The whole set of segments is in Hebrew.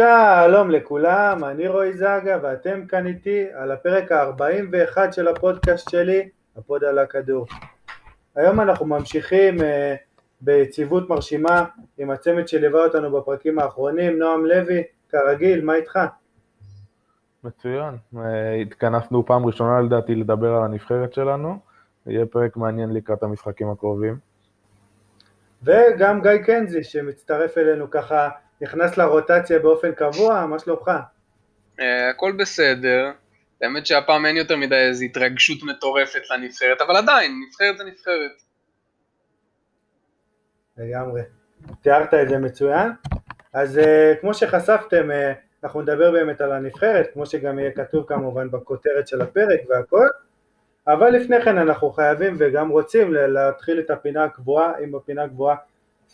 שלום לכולם, אני רועי זגה ואתם כאן איתי על הפרק ה-41 של הפודקאסט שלי, הפוד על הכדור. היום אנחנו ממשיכים uh, ביציבות מרשימה עם הצמד שליווה אותנו בפרקים האחרונים, נועם לוי, כרגיל, מה איתך? מצוין, אה, התכנסנו פעם ראשונה לדעתי לדבר על הנבחרת שלנו, יהיה פרק מעניין לקראת המשחקים הקרובים. וגם גיא קנזי שמצטרף אלינו ככה נכנס לרוטציה באופן קבוע, מה שלומך? אה, הכל בסדר, האמת שהפעם אין יותר מדי איזו התרגשות מטורפת לנבחרת, אבל עדיין, נבחרת זה נבחרת. לגמרי. תיארת את זה מצוין. אז uh, כמו שחשפתם, uh, אנחנו נדבר באמת על הנבחרת, כמו שגם יהיה כתוב כמובן בכותרת של הפרק והכל, אבל לפני כן אנחנו חייבים וגם רוצים להתחיל את הפינה הקבועה, עם הפינה הקבועה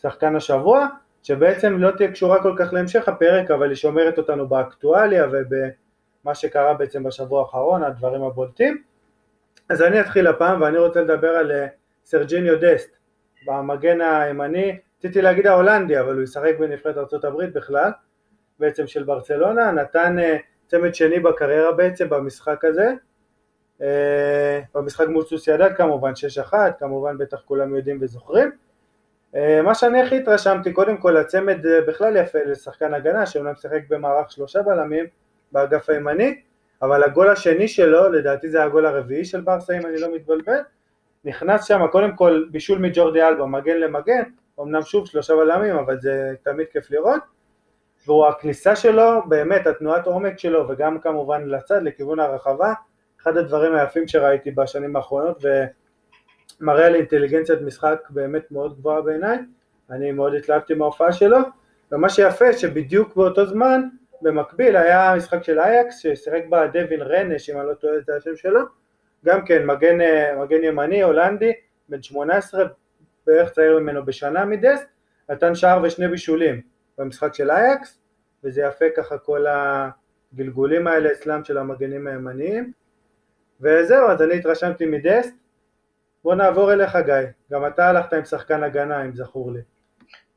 שחקן השבוע, שבעצם לא תהיה קשורה כל כך להמשך הפרק, אבל היא שומרת אותנו באקטואליה ובמה שקרה בעצם בשבוע האחרון, הדברים הבולטים. אז אני אתחיל הפעם ואני רוצה לדבר על אה, סרג'יניו דסט, במגן הימני, רציתי להגיד ההולנדי, אבל הוא ישחק בנבחרת ארה"ב בכלל, בעצם של ברצלונה, נתן אה, צמד שני בקריירה בעצם במשחק הזה, אה, במשחק מול סוסיידד כמובן, 6-1, כמובן בטח כולם יודעים וזוכרים, מה שאני הכי התרשמתי, קודם כל הצמד אה, בכלל יפה לשחקן הגנה, שאומנם משחק במערך שלושה בלמים באגף הימני, אבל הגול השני שלו, לדעתי זה הגול הרביעי של ברסה אם אני לא מתבלבל, נכנס שם קודם כל בישול מג'ורדי אלבה, מגן למגן, אמנם שוב שלושה בלמים, אבל זה תמיד כיף לראות, והכניסה שלו, באמת התנועת עומק שלו, וגם כמובן לצד, לכיוון הרחבה, אחד הדברים היפים שראיתי בשנים האחרונות, ו... מראה על אינטליגנציית משחק באמת מאוד גבוהה בעיניי, אני מאוד התלהבתי מההופעה שלו, ומה שיפה שבדיוק באותו זמן, במקביל היה משחק של אייקס ששיחק בה דווין רנש, אם אני לא טועה את השם שלו, גם כן מגן, מגן ימני הולנדי, בן 18, בערך צעיר ממנו בשנה מדסט, נתן שער ושני בישולים במשחק של אייאקס, וזה יפה ככה כל הגלגולים האלה אצלם של המגנים הימניים, וזהו, אז אני התרשמתי מדסט, בוא נעבור אליך גיא, גם אתה הלכת עם שחקן הגנה אם זכור לי.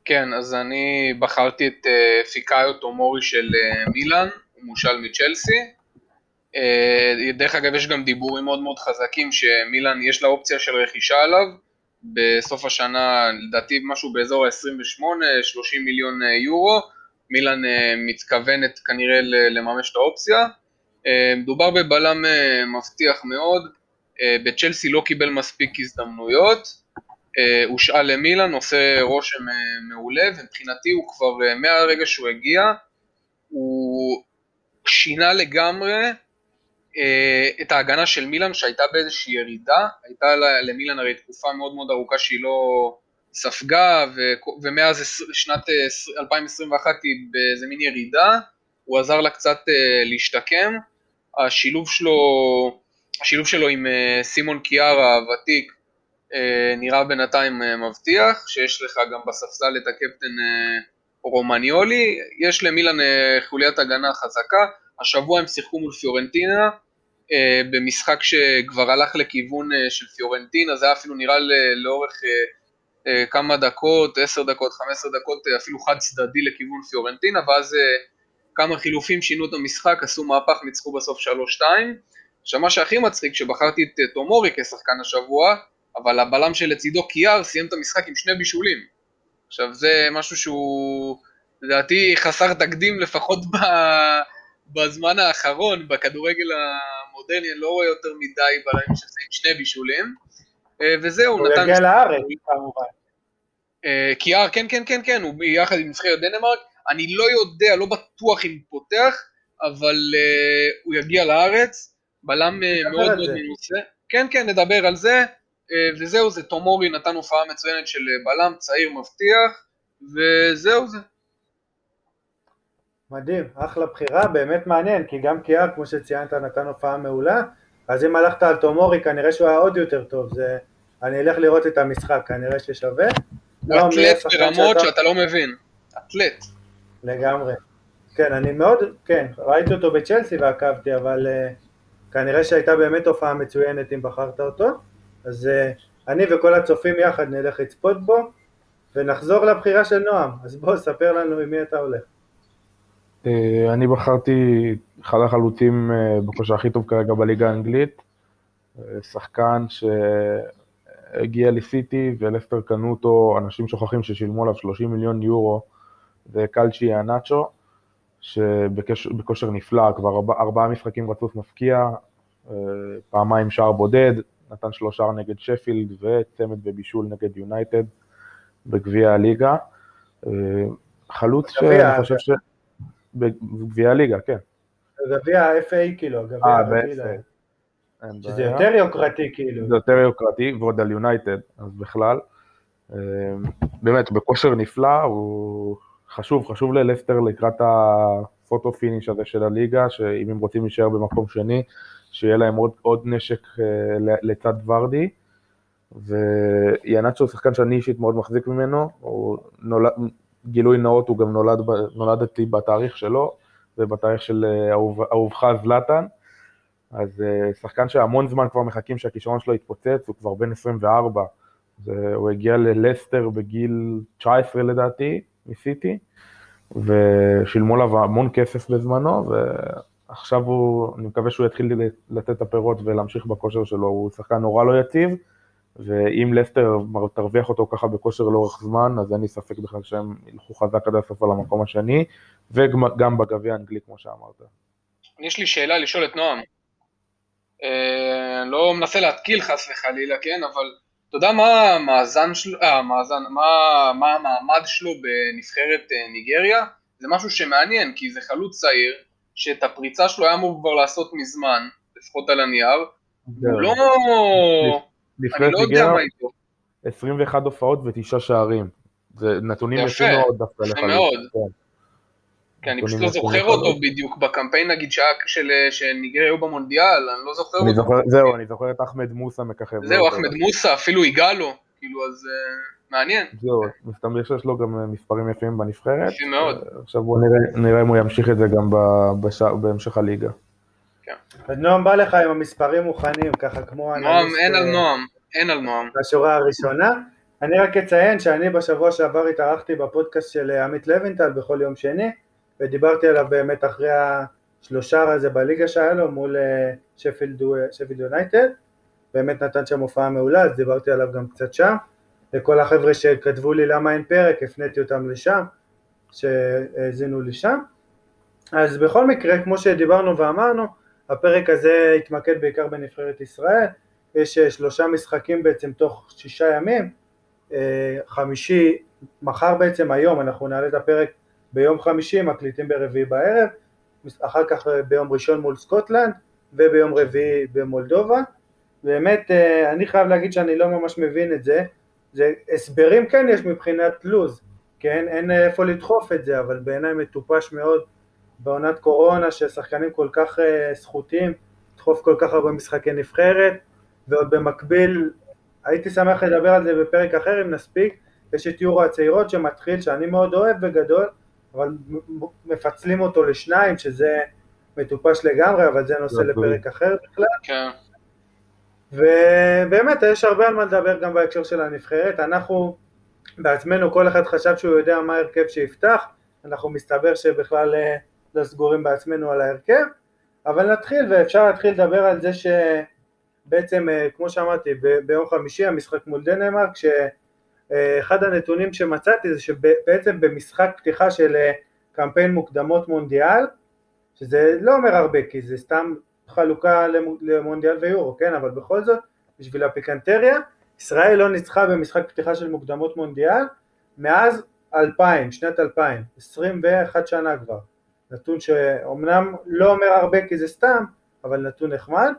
כן, אז אני בחרתי את אה, פיקאיו טומורי של אה, מילאן, הוא מושאל מצ'לסי. אה, דרך אגב יש גם דיבורים מאוד מאוד חזקים שמילאן יש לה אופציה של רכישה עליו בסוף השנה לדעתי משהו באזור ה-28-30 מיליון יורו, מילאן מתכוונת כנראה לממש את האופציה. מדובר בבלם מבטיח מאוד, אה, בצ'לסי לא קיבל מספיק הזדמנויות, אה, הושאל למילאן, עושה רושם אה, מעולה, ומבחינתי הוא כבר, מהרגע שהוא הגיע, הוא שינה לגמרי את ההגנה של מילאן שהייתה באיזושהי ירידה, הייתה למילאן הרי תקופה מאוד מאוד ארוכה שהיא לא ספגה, ומאז שנת 2021 היא באיזה מין ירידה, הוא עזר לה קצת להשתקם, השילוב שלו השילוב שלו עם אה, סימון קיארה הוותיק אה, נראה בינתיים אה, מבטיח, שיש לך גם בספסל את הקפטן רומניולי, יש למילן חוליית הגנה חזקה, השבוע הם שיחקו מול פיורנטינה, במשחק שכבר הלך לכיוון של פיורנטינה, זה היה אפילו נראה לאורך כמה דקות, 10 דקות, 15 דקות, אפילו חד צדדי לכיוון פיורנטינה, ואז כמה חילופים שינו את המשחק, עשו מהפך, ניצחו בסוף 3-2. עכשיו מה שהכי מצחיק, שבחרתי את אה, טומורי כשחקן השבוע, אבל הבלם שלצידו קיאר סיים את המשחק עם שני בישולים. עכשיו זה משהו שהוא לדעתי חסר תקדים לפחות ב... בזמן האחרון, בכדורגל המודרני, אני לא רואה יותר מדי בלמים שזה עם שני בישולים. אה, וזהו, הוא נתן... הוא יגיע לארץ כמובן. אה, קיאר, כן, כן, כן, כן, הוא יחד עם נבחרת דנמרק. אני לא יודע, לא בטוח אם פותח, אבל הוא יגיע לארץ. בלם אה, מאוד מאוד מנוסה. כן, כן, נדבר על זה. אה, וזהו זה, תומורי נתן הופעה מצוינת של אה, בלם צעיר מבטיח, וזהו זה. מדהים, אחלה בחירה, באמת מעניין, כי גם קיאר, כמו שציינת, נתן הופעה מעולה, אז אם הלכת על תומורי, כנראה שהוא היה עוד יותר טוב, זה... אני אלך לראות את המשחק, כנראה ששווה. הוא לא, אתלט ברמות שאתה... שאתה לא מבין, אתלט. לגמרי. כן, אני מאוד, כן, ראיתי אותו בצ'לסי ועקבתי, אבל uh, כנראה שהייתה באמת הופעה מצוינת אם בחרת אותו, אז uh, אני וכל הצופים יחד נלך לצפות בו, ונחזור לבחירה של נועם, אז בוא, ספר לנו עם מי אתה הולך. אה, אני בחרתי אחד החלוצים אה, בכושר הכי טוב כרגע בליגה האנגלית, אה, שחקן שהגיע לסיטי ולסטר קנו אותו, אנשים שוכחים ששילמו עליו 30 מיליון יורו, זה קלצ'י אנאצ'ו, שבכושר נפלא, כבר ארבע, ארבעה משחקים רצוף מפקיע, פעמיים שער בודד, נתן שלושה נגד שפילד וצמד ובישול נגד יונייטד בגביע הליגה. חלוץ שאני חושב ש... בגביע הליגה, כן. גביע ה-FA כאילו, גביע אה, ב-FA. שזה יותר יוקרתי כאילו. זה יותר יוקרתי, ועוד על יונייטד, אז בכלל. אמ, באמת, בכושר נפלא, הוא חשוב, חשוב ללסטר לקראת ה photo finish הזה של הליגה, שאם הם רוצים להישאר במקום שני, שיהיה להם עוד, עוד נשק אה, לצד ורדי. איהנאצ'ו הוא שחקן שאני אישית מאוד מחזיק ממנו, הוא נולד, גילוי נאות, הוא גם נולד, נולדתי בתאריך שלו, ובתאריך של אה, אהוב, אהובך זלאטן, אז אה, שחקן שהמון זמן כבר מחכים שהכישרון שלו יתפוצץ, הוא כבר בן 24, זה, הוא הגיע ללסטר בגיל 19 לדעתי, מסיטי, ושילמו עליו המון כסף בזמנו, ועכשיו הוא, אני מקווה שהוא יתחיל לתת את הפירות ולהמשיך בכושר שלו, הוא שחקן נורא לא יציב, ואם לסטר תרוויח אותו ככה בכושר לאורך זמן, אז אין לי ספק בכלל שהם ילכו חזק עד הסוף על המקום השני, וגם בגביע האנגלי, כמו שאמרת. יש לי שאלה לשאול את נועם. אה, לא מנסה להתקיל חס וחלילה, כן, אבל אתה יודע מה המאזן שלו, אה, מאזן, מה, מה המעמד שלו בנבחרת אה, ניגריה? זה משהו שמעניין, כי זה חלוץ צעיר, שאת הפריצה שלו היה אמור כבר לעשות מזמן, לפחות על הנייר, הוא לא... נבחרת לא ניגריה, 21 הופעות ותשעה שערים. זה נתונים יפים מאוד דווקא לך. יפה מאוד. כן. כן, אני פשוט לא זוכר אותו בדיוק בקמפיין נגיד שהיה של ניגריה היו במונדיאל, אני לא זוכר אותו. זהו, אני זוכר את אחמד מוסא מככב. זהו, אחמד מוסא, אפילו הגעלו, כאילו אז אה, מעניין. זהו, מסתבר שיש לו גם אה, מספרים יפים בנבחרת. יפים מאוד. אה, עכשיו בואו נראה אם הוא ימשיך את זה גם בהמשך הליגה. אז נועם בא לך עם המספרים מוכנים, ככה כמו... נועם, אין על נועם, אין על נועם. בשורה הראשונה. אני רק אציין שאני בשבוע שעבר התארחתי בפודקאסט של עמית לוינטל בכל יום שני, ודיברתי עליו באמת אחרי השלושה הזה בליגה שהיה לו מול אה, שפילד יונייטד, באמת נתן שם הופעה מעולה, אז דיברתי עליו גם קצת שם. לכל החבר'ה שכתבו לי למה אין פרק, הפניתי אותם לשם, שהאזינו לי שם. אז בכל מקרה, כמו שדיברנו ואמרנו, הפרק הזה התמקד בעיקר בנבחרת ישראל, יש אה, שלושה משחקים בעצם תוך שישה ימים, אה, חמישי, מחר בעצם היום, אנחנו נעלה את הפרק ביום חמישי, מקליטים ברביעי בערב, אחר כך אה, ביום ראשון מול סקוטלנד וביום רביעי במולדובה, באמת אני חייב להגיד שאני לא ממש מבין את זה, זה הסברים כן יש מבחינת לוז, כן, אין איפה לדחוף את זה, אבל בעיניי מטופש מאוד בעונת קורונה ששחקנים כל כך זכותיים, לדחוף כל כך הרבה משחקי נבחרת, ועוד במקביל, הייתי שמח לדבר על זה בפרק אחר אם נספיק, יש את יורו הצעירות שמתחיל, שאני מאוד אוהב בגדול, אבל מפצלים אותו לשניים, שזה מטופש לגמרי, אבל זה נושא לפרק אחר בכלל. כן. ובאמת, יש הרבה על מה לדבר גם בהקשר של הנבחרת. אנחנו בעצמנו, כל אחד חשב שהוא יודע מה ההרכב שיפתח, אנחנו מסתבר שבכלל אה, לא סגורים בעצמנו על ההרכב, אבל נתחיל ואפשר להתחיל לדבר על זה שבעצם אה, כמו שאמרתי ביום חמישי המשחק מול דנמרק שאחד הנתונים שמצאתי זה שבעצם במשחק פתיחה של אה, קמפיין מוקדמות מונדיאל שזה לא אומר הרבה כי זה סתם חלוקה למונדיאל ויורו, כן, אבל בכל זאת בשביל הפיקנטריה ישראל לא ניצחה במשחק פתיחה של מוקדמות מונדיאל מאז 2000, שנת 2000, 21 שנה כבר נתון שאומנם לא אומר הרבה כי זה סתם, אבל נתון נחמד.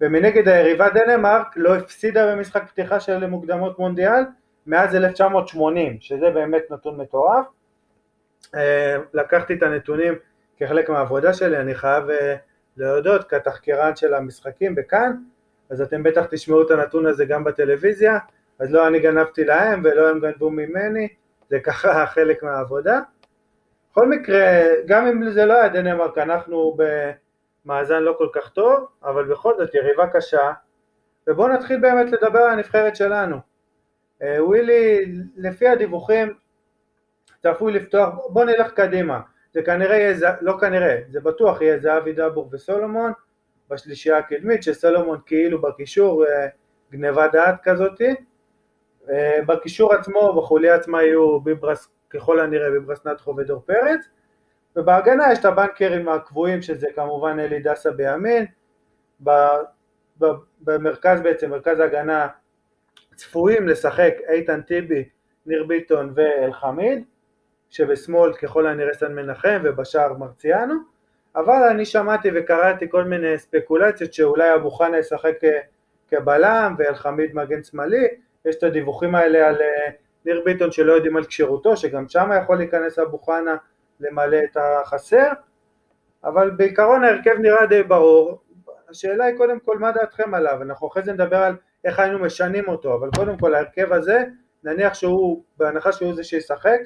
ומנגד היריבה דנמרק לא הפסידה במשחק פתיחה של מוקדמות מונדיאל מאז 1980, שזה באמת נתון מטורף. אה, לקחתי את הנתונים כחלק מהעבודה שלי, אני חייב אה, להודות כתחקירן של המשחקים בכאן, אז אתם בטח תשמעו את הנתון הזה גם בטלוויזיה, אז לא אני גנבתי להם ולא הם גנבו ממני, זה ככה חלק מהעבודה. בכל מקרה, גם אם זה לא היה דנמרק, אנחנו במאזן לא כל כך טוב, אבל בכל זאת יריבה קשה, ובואו נתחיל באמת לדבר על הנבחרת שלנו. אה, ווילי, לפי הדיווחים, צפוי לפתוח, בואו נלך קדימה. זה כנראה יהיה, לא כנראה, זה בטוח יהיה זהבי דבור וסולומון בשלישייה הקדמית, שסולומון כאילו בקישור אה, גניבה דעת כזאתי. אה, בקישור עצמו, בחוליה עצמה יהיו ביברס, ככל הנראה ביברס נתחו ודור פרץ, ובהגנה יש את הבנקרים הקבועים שזה כמובן אלי דסה בימין, במרכז בעצם, מרכז ההגנה צפויים לשחק איתן טיבי, ניר ביטון ואלחמיד, שבשמאל ככל הנראה סן מנחם ובשאר מרציאנו, אבל אני שמעתי וקראתי כל מיני ספקולציות שאולי אבו חנה ישחק כבלם ואלחמיד מגן שמאלי, יש את הדיווחים האלה על אה, ניר ביטון שלא יודעים על כשירותו, שגם שם יכול להיכנס אבו חנה למלא את החסר, אבל בעיקרון ההרכב נראה די ברור, השאלה היא קודם כל מה דעתכם עליו, אנחנו אחרי זה נדבר על איך היינו משנים אותו, אבל קודם כל ההרכב הזה, נניח שהוא, בהנחה שהוא זה שישחק,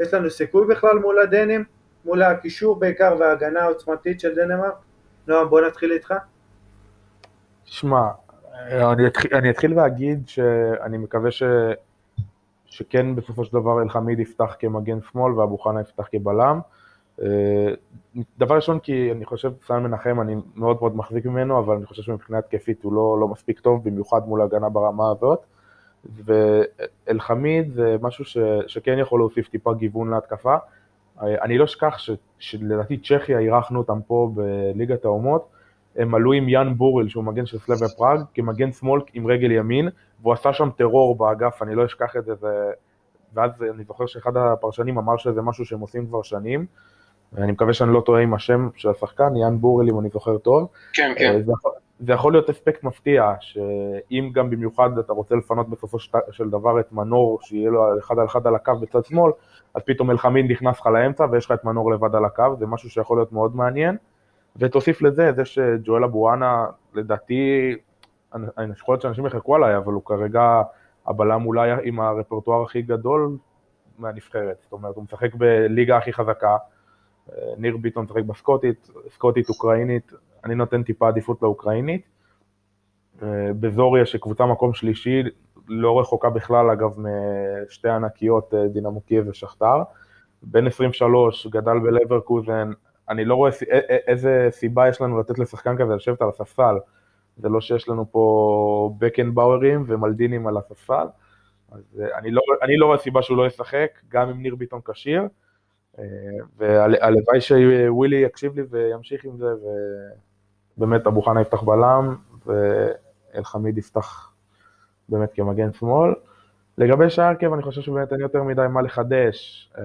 יש לנו סיכוי בכלל מול הדנים, מול הקישור בעיקר וההגנה העוצמתית של דנמרק? נועם בוא נתחיל איתך. שמע, אני אני אתחיל ואגיד שאני מקווה ש, שכן בסופו של דבר אלחמיד יפתח כמגן שמאל ואבו חנה יפתח כבלם. אה, דבר ראשון כי אני חושב סן מנחם אני מאוד מאוד מחזיק ממנו אבל אני חושב שמבחינה התקפית הוא לא, לא מספיק טוב במיוחד מול הגנה ברמה הזאת. ואלחמיד זה משהו ש, שכן יכול להוסיף טיפה גיוון להתקפה. אה, אני לא אשכח שלדעתי צ'כיה אירחנו אותם פה בליגת האומות. הם עלו עם יאן בורל שהוא מגן של סלביה פראג כמגן שמאל עם רגל ימין והוא עשה שם טרור באגף אני לא אשכח את זה ו... ואז אני זוכר שאחד הפרשנים אמר שזה משהו שהם עושים כבר שנים אני מקווה שאני לא טועה עם השם של השחקן, יאן בורל אם אני זוכר טוב. כן, כן. אה, זה יכול, זה יכול להיות אספקט מפתיע, שאם גם במיוחד אתה רוצה לפנות בסופו של דבר את מנור, שיהיה לו אחד על אחד על הקו בצד שמאל, אז פתאום אלחמין נכנס לך לאמצע ויש לך את מנור לבד על הקו, זה משהו שיכול להיות מאוד מעניין. ותוסיף לזה, זה שג'ואל אבואנה, לדעתי, אני יכול להיות שאנשים יחכו עליי, אבל הוא כרגע הבלם אולי עם הרפרטואר הכי גדול מהנבחרת, זאת אומרת, הוא משחק בליגה הכי חזקה, ניר ביטון משחק בסקוטית, סקוטית אוקראינית, אני נותן טיפה עדיפות לאוקראינית. בזוריה שקבוצה מקום שלישי, לא רחוקה בכלל אגב משתי ענקיות, דינמו קייב ושכתר. בן 23, גדל בלברקוזן, אני לא רואה איזה סיבה יש לנו לתת לשחקן כזה לשבת על הספסל. זה לא שיש לנו פה בקנבאוארים ומלדינים על הספסל. אז אני לא, אני לא רואה סיבה שהוא לא ישחק, גם אם ניר ביטון כשיר. והלוואי שווילי יקשיב לי וימשיך עם זה, ובאמת אבו חנה יפתח בלם, ואלחמיד יפתח באמת כמגן שמאל. לגבי שאר הרכב, אני חושב שבאמת אין יותר מדי מה לחדש. אה,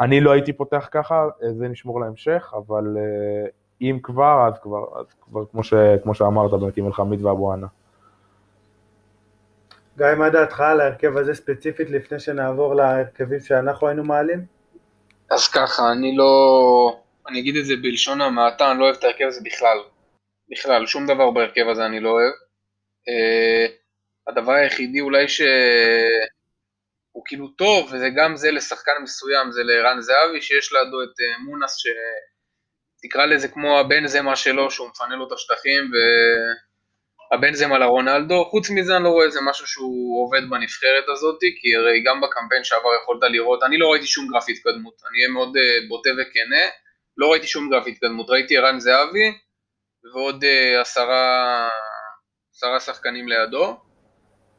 אני לא הייתי פותח ככה, זה נשמור להמשך, אבל אה, אם כבר, אז כבר, אז כבר כמו, ש, כמו שאמרת, באמת עם אלחמיד ואבו ענה. גיא, מה דעתך על ההרכב הזה ספציפית לפני שנעבור להרכבים שאנחנו היינו מעלים? אז ככה, אני לא... אני אגיד את זה בלשון המעטה, אני לא אוהב את ההרכב הזה בכלל. בכלל, שום דבר בהרכב הזה אני לא אוהב. Uh, הדבר היחידי אולי שהוא כאילו טוב, וזה גם זה לשחקן מסוים, זה לערן זהבי, שיש לידו את uh, מונס, שתקרא לזה כמו הבן זמה שלו, שהוא מפנה לו את השטחים, ו... על הרונלדו, חוץ מזה אני לא רואה איזה משהו שהוא עובד בנבחרת הזאת, כי הרי גם בקמפיין שעבר יכולת לראות, אני לא ראיתי שום גרף התקדמות, אני אהיה מאוד uh, בוטה וכנה, לא ראיתי שום גרף התקדמות, ראיתי ערן זהבי ועוד uh, עשרה, עשרה שחקנים לידו.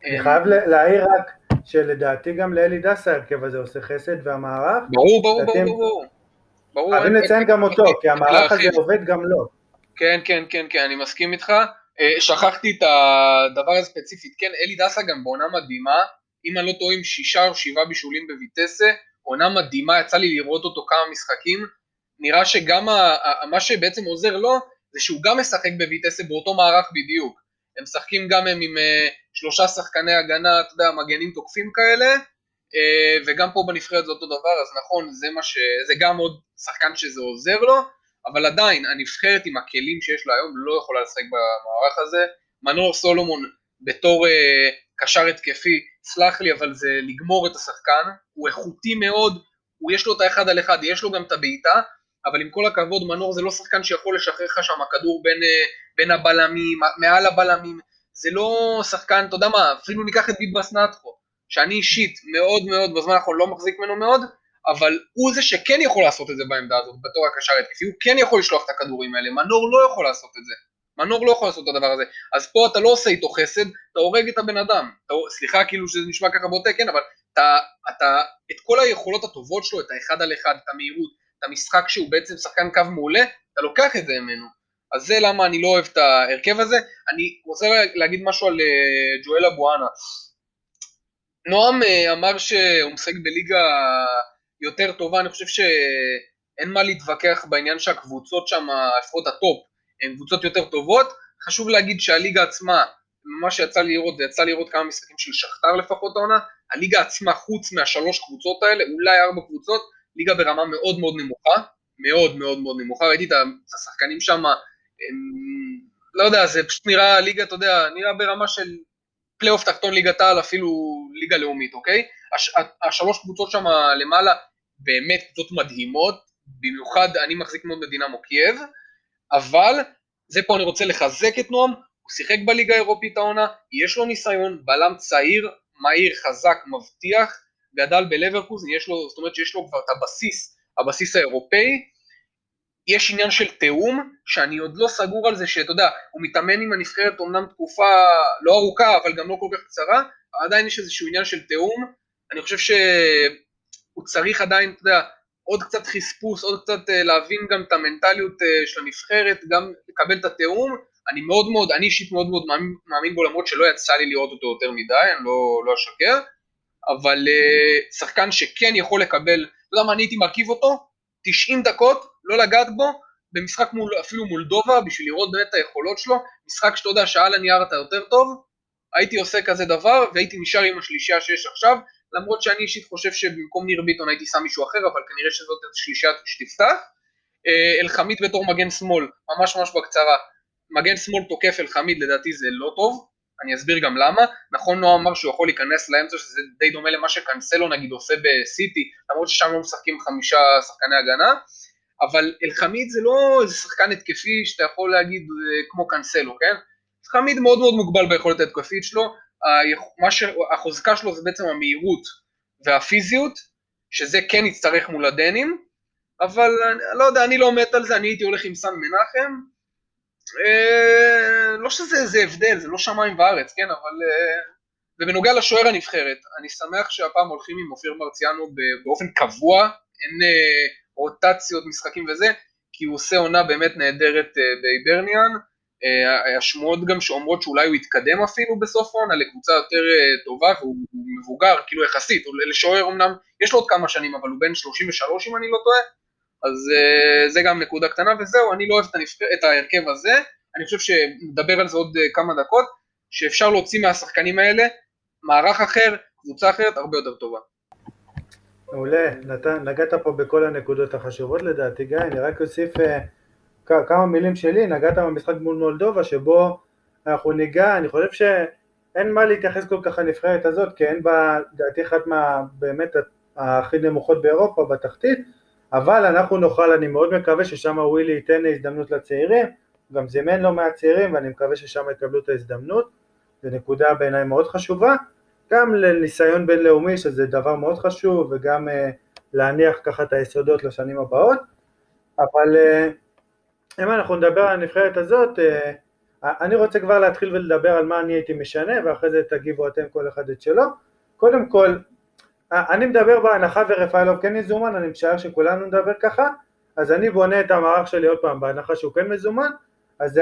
אני חייב להעיר רק שלדעתי גם לאלי דסה ההרכב הזה עושה חסד והמערך. ברור, ברור, ברור, ברור. ברור. חייבים לציין גם אותו, כי המערך הזה עובד גם לו. כן, כן, כן, כן, אני מסכים איתך. אה, שכחתי את הדבר הזה ספציפית, כן, אלי דסה גם בעונה מדהימה, אם אני לא טועה עם שישה או שבעה בישולים בויטסה, עונה מדהימה, יצא לי לראות אותו כמה משחקים, נראה שגם ה, מה שבעצם עוזר לו, זה שהוא גם משחק בויטסה באותו מערך בדיוק, הם משחקים גם הם עם uh, שלושה שחקני הגנה, אתה יודע, מגנים תוקפים כאלה, uh, וגם פה בנבחרת זה אותו דבר, אז נכון, זה, ש... זה גם עוד שחקן שזה עוזר לו, אבל עדיין הנבחרת עם הכלים שיש לה היום לא יכולה לשחק במערך הזה. מנור סולומון בתור אה, קשר התקפי, סלח לי, אבל זה לגמור את השחקן, הוא איכותי מאוד, הוא יש לו את האחד על אחד, יש לו גם את הבעיטה, אבל עם כל הכבוד, מנור זה לא שחקן שיכול לשחרר לך שם כדור בין, אה, בין הבלמים, מעל הבלמים, זה לא שחקן, אתה יודע מה, אפילו ניקח את ביבס נטחו, שאני אישית מאוד מאוד בזמן האחרון לא מחזיק ממנו מאוד, אבל הוא זה שכן יכול לעשות את זה בעמדה הזאת, בתור הקשר התקפי, הוא כן יכול לשלוח את הכדורים האלה, מנור לא יכול לעשות את זה. מנור לא יכול לעשות את הדבר הזה. אז פה אתה לא עושה איתו חסד, אתה הורג את הבן אדם. אתה, סליחה כאילו שזה נשמע ככה בוטה, כן, אבל אתה, אתה, את כל היכולות הטובות שלו, את האחד על אחד, את המהירות, את המשחק שהוא בעצם שחקן קו מעולה, אתה לוקח את זה ממנו. אז זה למה אני לא אוהב את ההרכב הזה. אני רוצה להגיד משהו על uh, ג'ואל אבואנה. נועם uh, אמר שהוא משחק בליגה יותר טובה, אני חושב שאין מה להתווכח בעניין שהקבוצות שם, לפחות הטופ, הן קבוצות יותר טובות. חשוב להגיד שהליגה עצמה, מה שיצא לי לראות, ויצא לי לראות כמה משחקים של שכתר לפחות העונה, הליגה עצמה חוץ מהשלוש קבוצות האלה, אולי ארבע קבוצות, ליגה ברמה מאוד מאוד נמוכה, מאוד מאוד מאוד נמוכה, ראיתי את השחקנים שם, לא יודע, זה פשוט נראה ליגה, אתה יודע, נראה ברמה של פלייאוף תחתון ליגת העל, אפילו ליגה לאומית, אוקיי? הש, השלוש קבוצות שם למעלה באמת קבוצות מדהימות, במיוחד אני מחזיק מאוד מדינמו קייב, אבל זה פה אני רוצה לחזק את נועם, הוא שיחק בליגה האירופית העונה, יש לו ניסיון, בלם צעיר, מהיר, חזק, מבטיח, גדל בלברקוז, יש לו, זאת אומרת שיש לו כבר את הבסיס, הבסיס האירופאי, יש עניין של תיאום, שאני עוד לא סגור על זה, שאתה יודע, הוא מתאמן עם הנבחרת אומנם תקופה לא ארוכה, אבל גם לא כל כך קצרה, עדיין יש איזשהו עניין של תיאום, אני חושב שהוא צריך עדיין, אתה יודע, עוד קצת חספוס, עוד קצת אה, להבין גם את המנטליות אה, של הנבחרת, גם לקבל את התיאום, אני מאוד מאוד, אני אישית מאוד מאוד מאמין, מאמין בו למרות שלא יצא לי לראות אותו יותר מדי, אני לא, לא אשקר, אבל uh, שחקן שכן יכול לקבל, אתה יודע מה, אני הייתי מרכיב אותו, 90 דקות, לא לגעת בו, במשחק מול, אפילו מול דובה, בשביל לראות באמת את היכולות שלו, משחק שאתה יודע שעל הנייר אתה יותר טוב, הייתי עושה כזה דבר, והייתי נשאר עם השלישייה שיש עכשיו, למרות שאני אישית חושב שבמקום ניר ביטון הייתי שם מישהו אחר, אבל כנראה שזאת השלישייה שתפתח. אה, אלחמיד בתור מגן שמאל, ממש ממש בקצרה, מגן שמאל תוקף אלחמיד לדעתי זה לא טוב, אני אסביר גם למה. נכון נועם אמר שהוא יכול להיכנס לאמצע, שזה די דומה למה שקנסלו נגיד עושה בסיטי, למרות ששם לא משחקים חמישה שחקני הגנה, אבל אלחמיד זה לא איזה שחקן התקפי שאתה יכול להגיד אה, כמו קנסלו, כן? אלחמיד מאוד מאוד מוגבל ביכולת ההתקפית שלו, החוזקה שלו זה בעצם המהירות והפיזיות, שזה כן יצטרך מול הדנים, אבל אני לא יודע, אני לא מת על זה, אני הייתי הולך עם סן מנחם, אה, לא שזה איזה הבדל, זה לא שמיים וארץ, כן, אבל... אה, ובנוגע לשוער הנבחרת, אני שמח שהפעם הולכים עם אופיר מרציאנו באופן קבוע, אין אה, רוטציות, משחקים וזה, כי הוא עושה עונה באמת נהדרת בהיברניאן. השמועות גם שאומרות שאולי הוא יתקדם אפילו בסוף העונה לקבוצה יותר טובה, והוא מבוגר, כאילו יחסית, לשוער אמנם, יש לו עוד כמה שנים, אבל הוא בן 33 אם אני לא טועה, אז uh, זה גם נקודה קטנה וזהו, אני לא אוהב את. את ההרכב הזה, אני חושב שנדבר על זה עוד כמה דקות, שאפשר להוציא מהשחקנים האלה מערך אחר, קבוצה אחרת הרבה יותר טובה. מעולה, נגעת פה בכל הנקודות החשובות לדעתי גיא, אני רק אוסיף כמה מילים שלי, נגעת במשחק מול מולדובה שבו אנחנו ניגע, אני חושב שאין מה להתייחס כל כך לנבחרת הזאת, כי אין בה, לדעתי אחת מה באמת הכי נמוכות באירופה, בתחתית, אבל אנחנו נוכל, אני מאוד מקווה ששם ווילי ייתן הזדמנות לצעירים, גם זימן לא מעט צעירים ואני מקווה ששם יקבלו את ההזדמנות, זו נקודה בעיניי מאוד חשובה, גם לניסיון בינלאומי שזה דבר מאוד חשוב וגם uh, להניח ככה את היסודות לשנים הבאות, אבל uh, אם אנחנו נדבר על הנבחרת הזאת, uh, אני רוצה כבר להתחיל ולדבר על מה אני הייתי משנה ואחרי זה תגיבו אתם כל אחד את שלו, קודם כל אני מדבר בהנחה ורפאלוב כן יזומן, אני משער שכולנו נדבר ככה, אז אני בונה את המערך שלי עוד פעם בהנחה שהוא כן מזומן, אז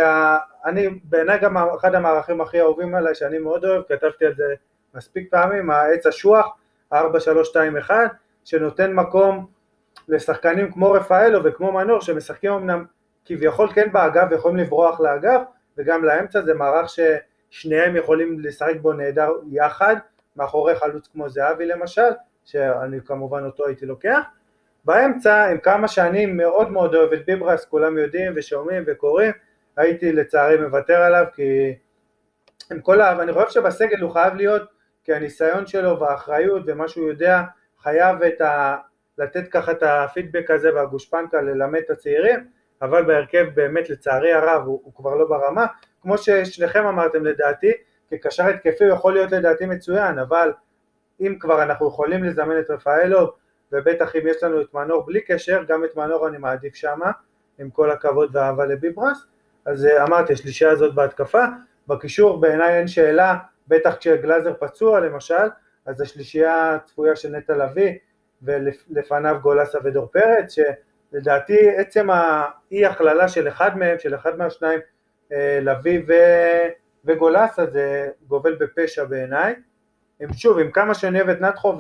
אני בעיניי גם אחד המערכים הכי אהובים עליי שאני מאוד אוהב, כתבתי על זה מספיק פעמים, העץ אשוח, 4-3-2-1, שנותן מקום לשחקנים כמו רפאלו וכמו מנור שמשחקים אמנם כביכול כן באגף ויכולים לברוח לאגף וגם לאמצע זה מערך ששניהם יכולים לשחק בו נהדר יחד מאחורי חלוץ כמו זהבי למשל, שאני כמובן אותו הייתי לוקח. באמצע, עם כמה שאני מאוד מאוד אוהב את ביברס, כולם יודעים ושומעים וקוראים, הייתי לצערי מוותר עליו כי עם כל ה... אני חושב שבסגל הוא חייב להיות, כי הניסיון שלו והאחריות ומה שהוא יודע, חייב את ה... לתת ככה את הפידבק הזה והגושפנקה ללמד את הצעירים, אבל בהרכב באמת לצערי הרב הוא, הוא כבר לא ברמה, כמו ששניכם אמרתם לדעתי, כקשר התקפי הוא יכול להיות לדעתי מצוין, אבל אם כבר אנחנו יכולים לזמן את רפאלו ובטח אם יש לנו את מנור בלי קשר, גם את מנור אני מעדיף שמה, עם כל הכבוד והאהבה לביברס, אז אה, אמרתי, השלישייה הזאת בהתקפה, בקישור בעיניי אין שאלה, בטח כשגלאזר פצוע למשל, אז השלישייה הצפויה של נטע לביא, ולפניו גולסה ודור פרץ, שלדעתי עצם האי הכללה של אחד מהם, של אחד מהשניים, אה, לביא ו... וגולסה זה גובל בפשע בעיניי. שוב, עם כמה שאני אוהב את נתחו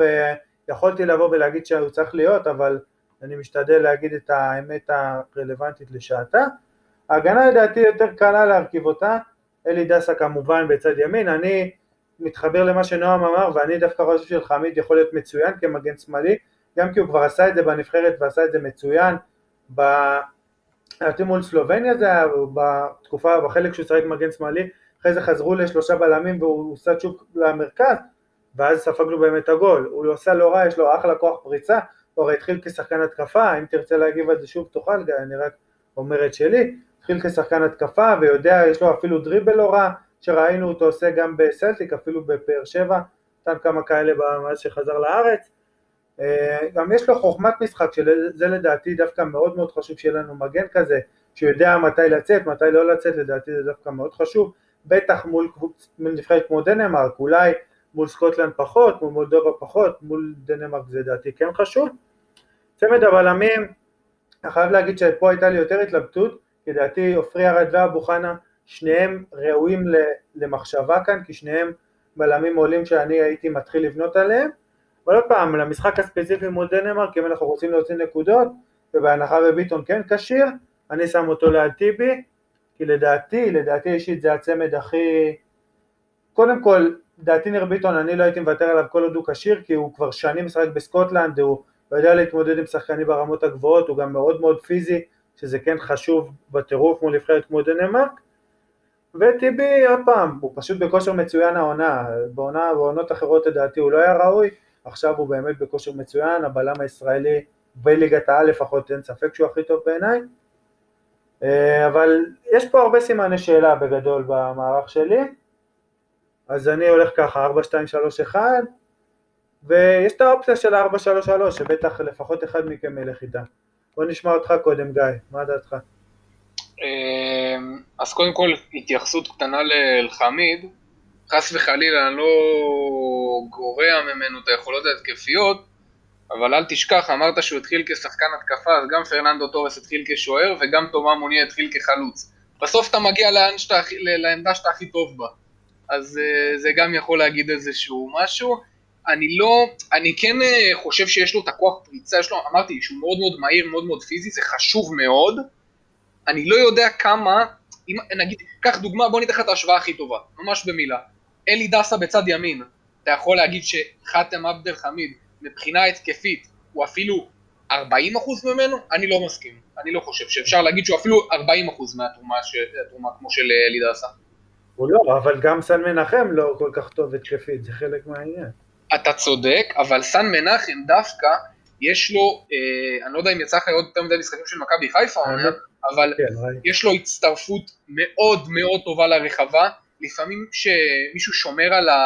ויכולתי לבוא ולהגיד שהוא צריך להיות, אבל אני משתדל להגיד את האמת הרלוונטית לשעתה. ההגנה לדעתי יותר קלה להרכיב אותה, אלי דסה כמובן בצד ימין, אני מתחבר למה שנועם אמר ואני דווקא חושב שחמיד יכול להיות מצוין כמגן שמאלי, גם כי הוא כבר עשה את זה בנבחרת ועשה את זה מצוין, לדעתי מול סלובניה זה היה בתקופה, בחלק שהוא שיחק מגן שמאלי, אחרי זה חזרו לשלושה בלמים והוא עושה שוב למרכז, ואז ספגנו באמת הגול, הוא עושה לא רע, יש לו אחלה כוח פריצה, הוא הרי התחיל כשחקן התקפה, אם תרצה להגיב על זה שוב תוכל, אני רק אומר את שלי, התחיל כשחקן התקפה ויודע, יש לו אפילו דריבל לא רע, שראינו אותו עושה גם בסלטיק, אפילו בפאר שבע, נתן כמה כאלה מאז שחזר לארץ, גם יש לו חוכמת משחק, שזה לדעתי דווקא מאוד מאוד חשוב שיהיה לנו מגן כזה, שיודע מתי לצאת, מתי לא לצאת, לדעתי זה דווקא מאוד חשוב, בטח מול נבחרת כמו דנמרק, אולי מול סקוטלנד פחות, מול מולדובה פחות, מול דנמרק זה לדעתי כן חשוב. צמד הבלמים, אני חייב להגיד שפה הייתה לי יותר התלבטות, כי לדעתי עופרי ארד ואבו חנה, שניהם ראויים למחשבה כאן, כי שניהם בלמים עולים שאני הייתי מתחיל לבנות עליהם. אבל עוד פעם, למשחק הספציפי מול דנמרק, אם אנחנו רוצים להוציא נקודות, ובהנחה וביטון כן כשיר, אני שם אותו ליד טיבי, כי לדעתי, לדעתי אישית זה הצמד הכי... קודם כל, לדעתי ניר ביטון, אני לא הייתי מוותר עליו כל עוד הוא כשיר, כי הוא כבר שנים משחק בסקוטלנד, הוא יודע להתמודד עם שחקנים ברמות הגבוהות, הוא גם מאוד מאוד פיזי, שזה כן חשוב בטירוף מול נבחרת כמו דנמרק. וטיבי, עוד פעם, הוא פשוט בכושר מצוין העונה, בעונה, בעונות אחרות לדעתי הוא לא היה ראוי, עכשיו הוא באמת בכושר מצוין, הבלם הישראלי בליגת העל לפחות, אין ספק שהוא הכי טוב בעיניי. אה, אבל יש פה הרבה סימני שאלה בגדול במערך שלי, אז אני הולך ככה, 4, 2, 3, 1, ויש את האופציה של 4, 3, 3, שבטח לפחות אחד מכם ילך איתה. בוא נשמע אותך קודם, גיא, מה דעתך? אה, אז קודם כל, התייחסות קטנה לאלחמיד, חס וחלילה אני לא גורע ממנו את היכולות ההתקפיות, אבל אל תשכח, אמרת שהוא התחיל כשחקן התקפה, אז גם פרננדו טורס התחיל כשוער וגם תומא מונייה התחיל כחלוץ. בסוף אתה מגיע שאתה, לעמדה שאתה הכי טוב בה. אז אה, זה גם יכול להגיד איזשהו משהו. אני לא, אני כן אה, חושב שיש לו את הכוח פריצה, יש לו, אמרתי שהוא מאוד מאוד מהיר, מאוד מאוד פיזי, זה חשוב מאוד. אני לא יודע כמה, אם, נגיד, קח דוגמה, בוא ניתן לך את ההשוואה הכי טובה, ממש במילה. אלי דסה בצד ימין, אתה יכול להגיד שחאתם עבד אל חמיד מבחינה התקפית הוא אפילו 40% ממנו? אני לא מסכים. אני לא חושב שאפשר להגיד שהוא אפילו 40% מהתרומה כמו של אה, אלי דסה. הוא לא, אבל גם סן מנחם לא כל כך טוב התקפית, זה חלק מהעניין. אתה צודק, אבל סן מנחם דווקא, יש לו, אה, אני לא יודע אם יצא לך לראות יותר מדי משחקים של מכבי חיפה, אבל כן, יש לו הצטרפות מאוד מאוד טובה לרחבה, לפעמים כשמישהו שומר על, ה,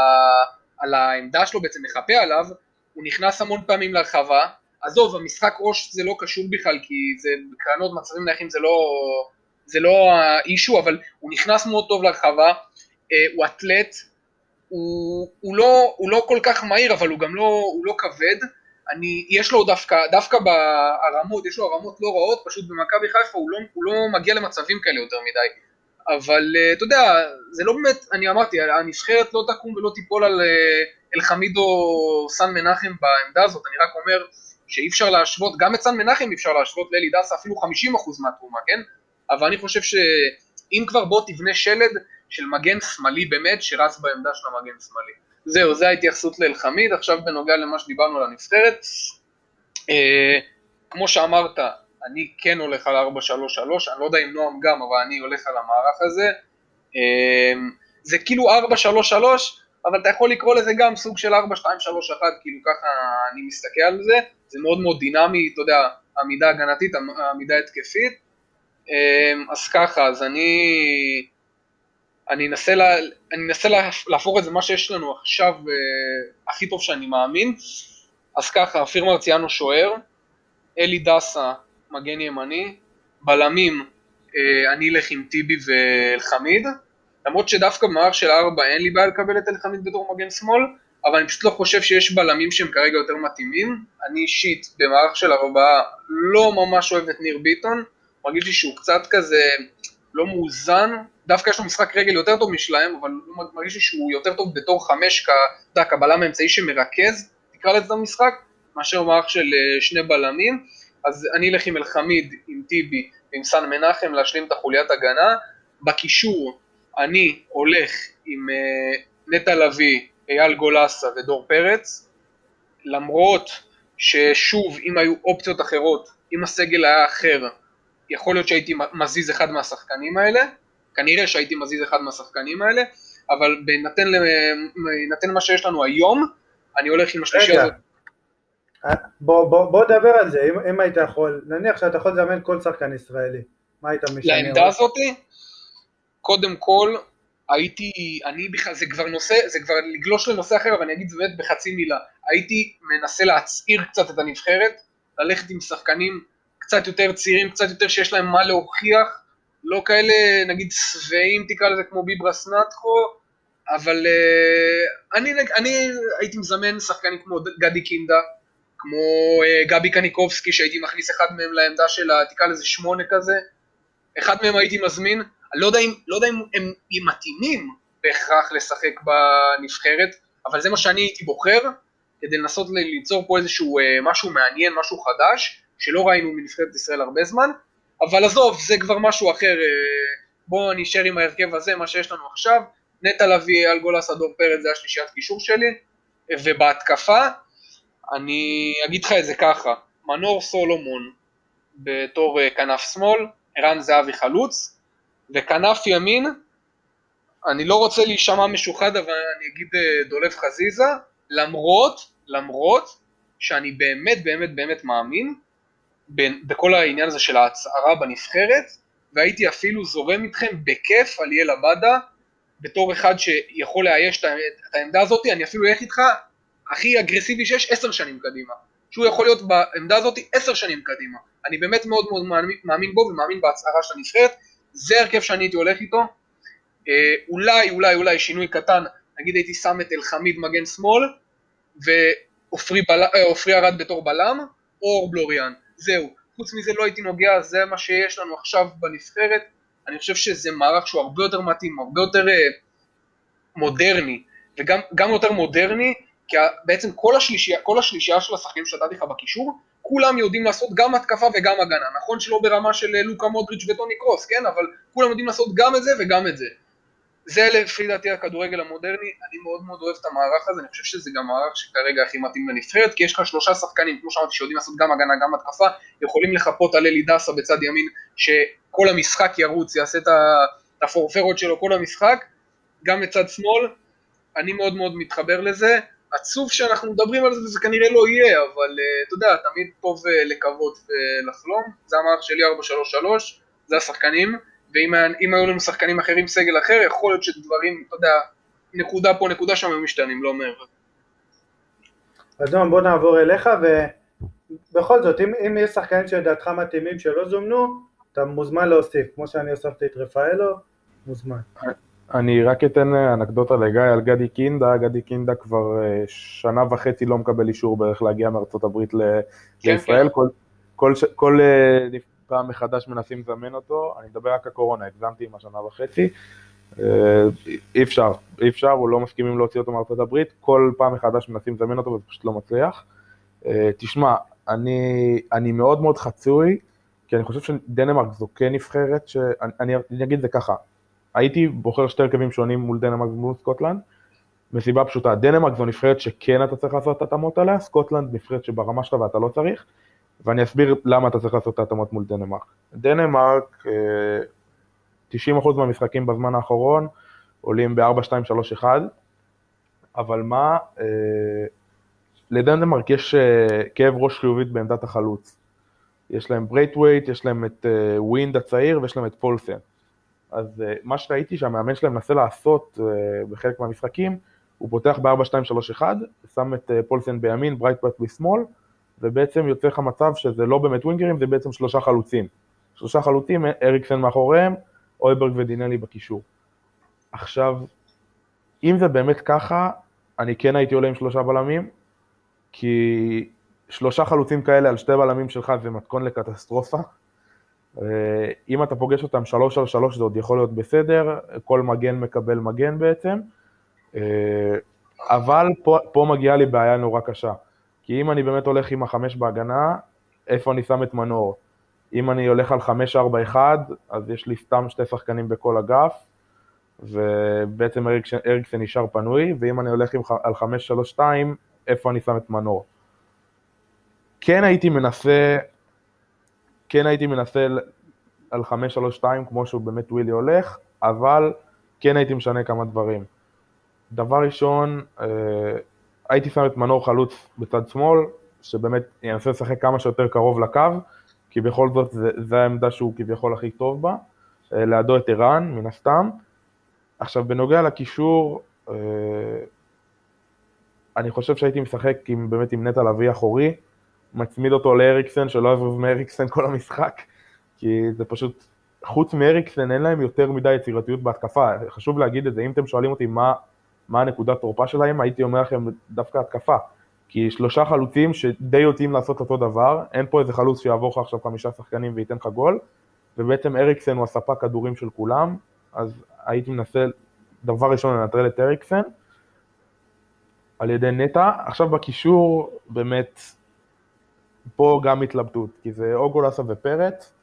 על העמדה שלו, בעצם מחפה עליו, הוא נכנס המון פעמים לרחבה, עזוב, המשחק ראש זה לא קשור בכלל, כי זה בקרנות מצבים נייחים זה לא, זה לא האישו, אבל הוא נכנס מאוד טוב לרחבה, אה, הוא אתלט, הוא, הוא, לא, הוא לא כל כך מהיר, אבל הוא גם לא, הוא לא כבד, אני, יש לו דווקא, דווקא ברמות, יש לו רמות לא רעות, פשוט במכבי חיפה הוא לא, הוא לא מגיע למצבים כאלה יותר מדי. אבל uh, אתה יודע, זה לא באמת, אני אמרתי, הנבחרת לא תקום ולא תיפול על uh, אלחמיד או סן מנחם בעמדה הזאת, אני רק אומר שאי אפשר להשוות, גם את סן מנחם אי אפשר להשוות לאלי דסה אפילו 50% מהתרומה, כן? אבל אני חושב שאם כבר בוא תבנה שלד של מגן שמאלי באמת, שרץ בעמדה של המגן שמאלי. זהו, זה ההתייחסות לאלחמיד, עכשיו בנוגע למה שדיברנו על הנבחרת. אה, כמו שאמרת, אני כן הולך על 4-3-3, אני לא יודע אם נועם גם, אבל אני הולך על המערך הזה. אה, זה כאילו 4-3-3, אבל אתה יכול לקרוא לזה גם סוג של 4-2-3-1, כאילו ככה אני מסתכל על זה, זה מאוד מאוד דינמי, אתה יודע, עמידה הגנתית, עמידה התקפית. אה, אז ככה, אז אני... אני אנסה, לה, אני אנסה להפוך את זה, מה שיש לנו עכשיו, uh, הכי טוב שאני מאמין. אז ככה, אופיר מרציאנו שוער, אלי דסה מגן ימני, בלמים אה, אני אלך עם טיבי ואלחמיד, למרות שדווקא במערך של ארבע אין לי בעיה לקבל את אלחמיד בתור מגן שמאל, אבל אני פשוט לא חושב שיש בלמים שהם כרגע יותר מתאימים. אני אישית במערך של ארבעה לא ממש אוהב את ניר ביטון, מרגיש לי שהוא קצת כזה לא מאוזן, דווקא יש לו משחק רגל יותר טוב משלהם, אבל מרגיש לי שהוא יותר טוב בתור חמש, כבלם האמצעי שמרכז, תקרא לזה המשחק, מאשר מערך של אה, שני בלמים. אז אני אלך עם אלחמיד, עם טיבי ועם סן מנחם להשלים את החוליית הגנה. בקישור אני הולך עם uh, נטע לביא, אייל גולסה ודור פרץ, למרות ששוב, אם היו אופציות אחרות, אם הסגל היה אחר, יכול להיות שהייתי מזיז אחד מהשחקנים האלה, כנראה שהייתי מזיז אחד מהשחקנים האלה, אבל בהינתן מה שיש לנו היום, אני הולך עם השלישי הזאת. בוא, בוא, בוא דבר על זה, אם, אם היית יכול, נניח שאתה יכול לזמן כל שחקן ישראלי, מה היית משנה? לעמדה הזאתי, קודם כל, הייתי, אני בכלל, זה כבר נושא, זה כבר לגלוש לנושא אחר, אבל אני אגיד באמת בחצי מילה, הייתי מנסה להצעיר קצת את הנבחרת, ללכת עם שחקנים קצת יותר צעירים, קצת יותר שיש להם מה להוכיח, לא כאלה נגיד שבעים תקרא לזה כמו ביברס נטחו, אבל uh, אני, אני הייתי מזמן שחקנים כמו גדי קינדה, כמו uh, גבי קניקובסקי שהייתי מכניס אחד מהם לעמדה של תקרא לזה שמונה כזה, אחד מהם הייתי מזמין, אני לא יודע אם, לא יודע אם הם מתאימים בהכרח לשחק בנבחרת, אבל זה מה שאני הייתי בוחר, כדי לנסות ליצור פה איזשהו uh, משהו מעניין, משהו חדש, שלא ראינו מנבחרת ישראל הרבה זמן, אבל עזוב, זה כבר משהו אחר, uh, בואו נשאר עם ההרכב הזה, מה שיש לנו עכשיו, נטע לביא, אלגולס, אדור פרץ, זה השלישיית קישור שלי, ובהתקפה, אני אגיד לך את זה ככה, מנור סולומון בתור uh, כנף שמאל, ערן זהבי חלוץ, וכנף ימין, אני לא רוצה להישמע משוחד, אבל אני אגיד uh, דולף חזיזה, למרות, למרות שאני באמת באמת באמת מאמין בכל העניין הזה של ההצהרה בנבחרת, והייתי אפילו זורם איתכם בכיף על יאל עבדה, בתור אחד שיכול לאייש את העמדה הזאת, אני אפילו אלך איתך הכי אגרסיבי שיש עשר שנים קדימה. שהוא יכול להיות בעמדה הזאת עשר שנים קדימה. אני באמת מאוד מאוד מאמין, בו ומאמין בהצהרה של הנבחרת, זה הרכב שאני הייתי הולך איתו. אה, אולי, אולי, אולי שינוי קטן, נגיד הייתי שם את אלחמיד מגן שמאל, ועופרי ארד בתור בלם, או בלוריאן. זהו. חוץ מזה לא הייתי נוגע, זה מה שיש לנו עכשיו בנבחרת. אני חושב שזה מערך שהוא הרבה יותר מתאים, הרבה יותר אה, מודרני, וגם יותר מודרני, כי בעצם כל השלישייה, כל השלישייה של השחקנים שנתתי לך בקישור, כולם יודעים לעשות גם התקפה וגם הגנה. נכון שלא ברמה של אה, לוקה מודריץ' וטוני קרוס, כן? אבל כולם יודעים לעשות גם את זה וגם את זה. זה לפי דעתי הכדורגל המודרני, אני מאוד מאוד אוהב את המערך הזה, אני חושב שזה גם מערך שכרגע הכי מתאים לנבחרת, כי יש לך שלושה שחקנים, כמו שאמרתי, שיודעים לעשות גם הגנה, גם התקפה, יכולים לחפות על אלי דסה בצד ימין, שכל המשחק ירוץ, יעשה את הפורפרות שלו כל המשחק, גם בצד שמאל, אני מאוד מאוד מתחבר לזה, עצוב שאנחנו מדברים על זה וזה כנראה לא יהיה, אבל uh, אתה יודע, תמיד טוב לקוות ולחלום, זה המערך שלי 433, זה השחקנים, ואם היו לנו שחקנים אחרים סגל אחר, יכול להיות שדברים, אתה יודע, נקודה פה, נקודה שם הם משתנים, לא מעבר. אדום, בוא נעבור אליך, ובכל זאת, אם, אם יש שחקנים שלדעתך מתאימים שלא זומנו, אתה מוזמן להוסיף, כמו שאני הוספתי את רפאלו, מוזמן. אני רק אתן אנקדוטה לגיא על גדי קינדה, גדי קינדה כבר אה, שנה וחצי לא מקבל אישור בערך להגיע מארצות הברית כן, לישראל, כן. כל, כל, כל אה, פעם מחדש מנסים לזמן אותו, אני מדבר רק הקורונה, הגזמתי עם השנה וחצי, אה, אי אפשר, אי אפשר, הוא לא מסכימים להוציא אותו מארצות הברית, כל פעם מחדש מנסים לזמן אותו וזה פשוט לא מצליח. תשמע, אני, אני מאוד מאוד חצוי, כי אני חושב שדנמרק זו כן נבחרת, שאני אני, אני אגיד את זה ככה, הייתי בוחר שתי הרכבים שונים מול דנמרק ומול סקוטלנד, מסיבה פשוטה, דנמרק זו נבחרת שכן אתה צריך לעשות את ההתאמות עליה, סקוטלנד נבחרת שברמה שלה ואתה לא צריך, ואני אסביר למה אתה צריך לעשות את ההתאמות מול דנמרק. דנמרק, 90% אה, מהמשחקים בזמן האחרון עולים ב-4, 2, 3, 1, אבל מה, אה, לדנמרק יש אה, כאב ראש חיובית בעמדת החלוץ. יש להם ברייטווייט, יש להם את ווינד הצעיר ויש להם את פולסן. אז אה, מה שראיתי שהמאמן שלהם מנסה לעשות אה, בחלק מהמשחקים, הוא פותח ב-4-2-3-1, שם את אה, פולסן בימין, ברייטווייט בשמאל, ובעצם יוצא לך מצב שזה לא באמת ווינגרים, זה בעצם שלושה חלוצים. שלושה חלוצים, אריקסן מאחוריהם, אויברג ודינלי בקישור. עכשיו, אם זה באמת ככה, אני כן הייתי עולה עם שלושה בלמים, כי שלושה חלוצים כאלה על שתי בלמים שלך זה מתכון לקטסטרופה. אה, אם אתה פוגש אותם שלוש על שלוש זה עוד יכול להיות בסדר, כל מגן מקבל מגן בעצם, אה, אבל פה, פה מגיעה לי בעיה נורא קשה. כי אם אני באמת הולך עם החמש בהגנה, איפה אני שם את מנור? אם אני הולך על חמש ארבע אחד, אז יש לי סתם שתי שחקנים בכל אגף, ובעצם אריקסן, אריקסן נשאר פנוי, ואם אני הולך עם, על חמש שלוש שתיים, איפה אני שם את מנור? כן הייתי מנסה, כן הייתי מנסה על 532 כמו שהוא באמת ווילי הולך, אבל כן הייתי משנה כמה דברים. דבר ראשון, אה, הייתי שם את מנור חלוץ בצד שמאל, שבאמת ינסה לשחק כמה שיותר קרוב לקו, כי בכל זאת זו העמדה שהוא כביכול הכי טוב בה, אה, לידו את ערן, מן הסתם. עכשיו, בנוגע לקישור, אה, אני חושב שהייתי משחק עם, באמת עם נטע לביא אחורי, מצמיד אותו לאריקסן, שלא יזוז מאריקסן כל המשחק, כי זה פשוט, חוץ מאריקסן אין להם יותר מדי יצירתיות בהתקפה, חשוב להגיד את זה, אם אתם שואלים אותי מה, מה הנקודת תורפה שלהם, הייתי אומר לכם דווקא התקפה, כי שלושה חלוצים שדי יודעים לעשות אותו דבר, אין פה איזה חלוץ שיעבור לך עכשיו חמישה שחקנים וייתן לך גול, ובעצם אריקסן הוא הספק כדורים של כולם, אז הייתי מנסה דבר ראשון לנטרל את אריקסן, על ידי נטע, עכשיו בקישור באמת פה גם התלבטות, כי זה או גולסה ופרץ,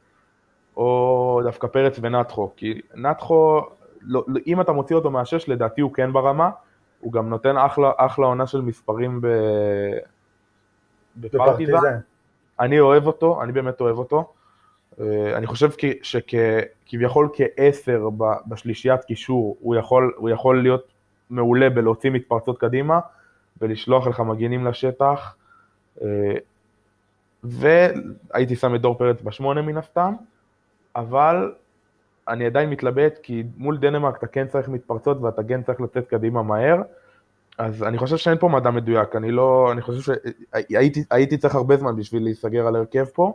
או דווקא פרץ ונתחו, כי נתחו, לא, לא, אם אתה מוציא אותו מהשש, לדעתי הוא כן ברמה, הוא גם נותן אחלה, אחלה עונה של מספרים ב... בפרטיזן. אני אוהב אותו, אני באמת אוהב אותו. אה, אני חושב שכביכול כעשר בשלישיית קישור, הוא יכול, הוא יכול להיות מעולה בלהוציא מתפרצות קדימה ולשלוח לך מגינים לשטח. והייתי שם את דור פרץ בשמונה מן הסתם, אבל אני עדיין מתלבט, כי מול דנמרק אתה כן צריך מתפרצות ואתה כן צריך לצאת קדימה מהר, אז אני חושב שאין פה מדע מדויק, אני לא, אני חושב שהייתי צריך הרבה זמן בשביל להיסגר על הרכב פה,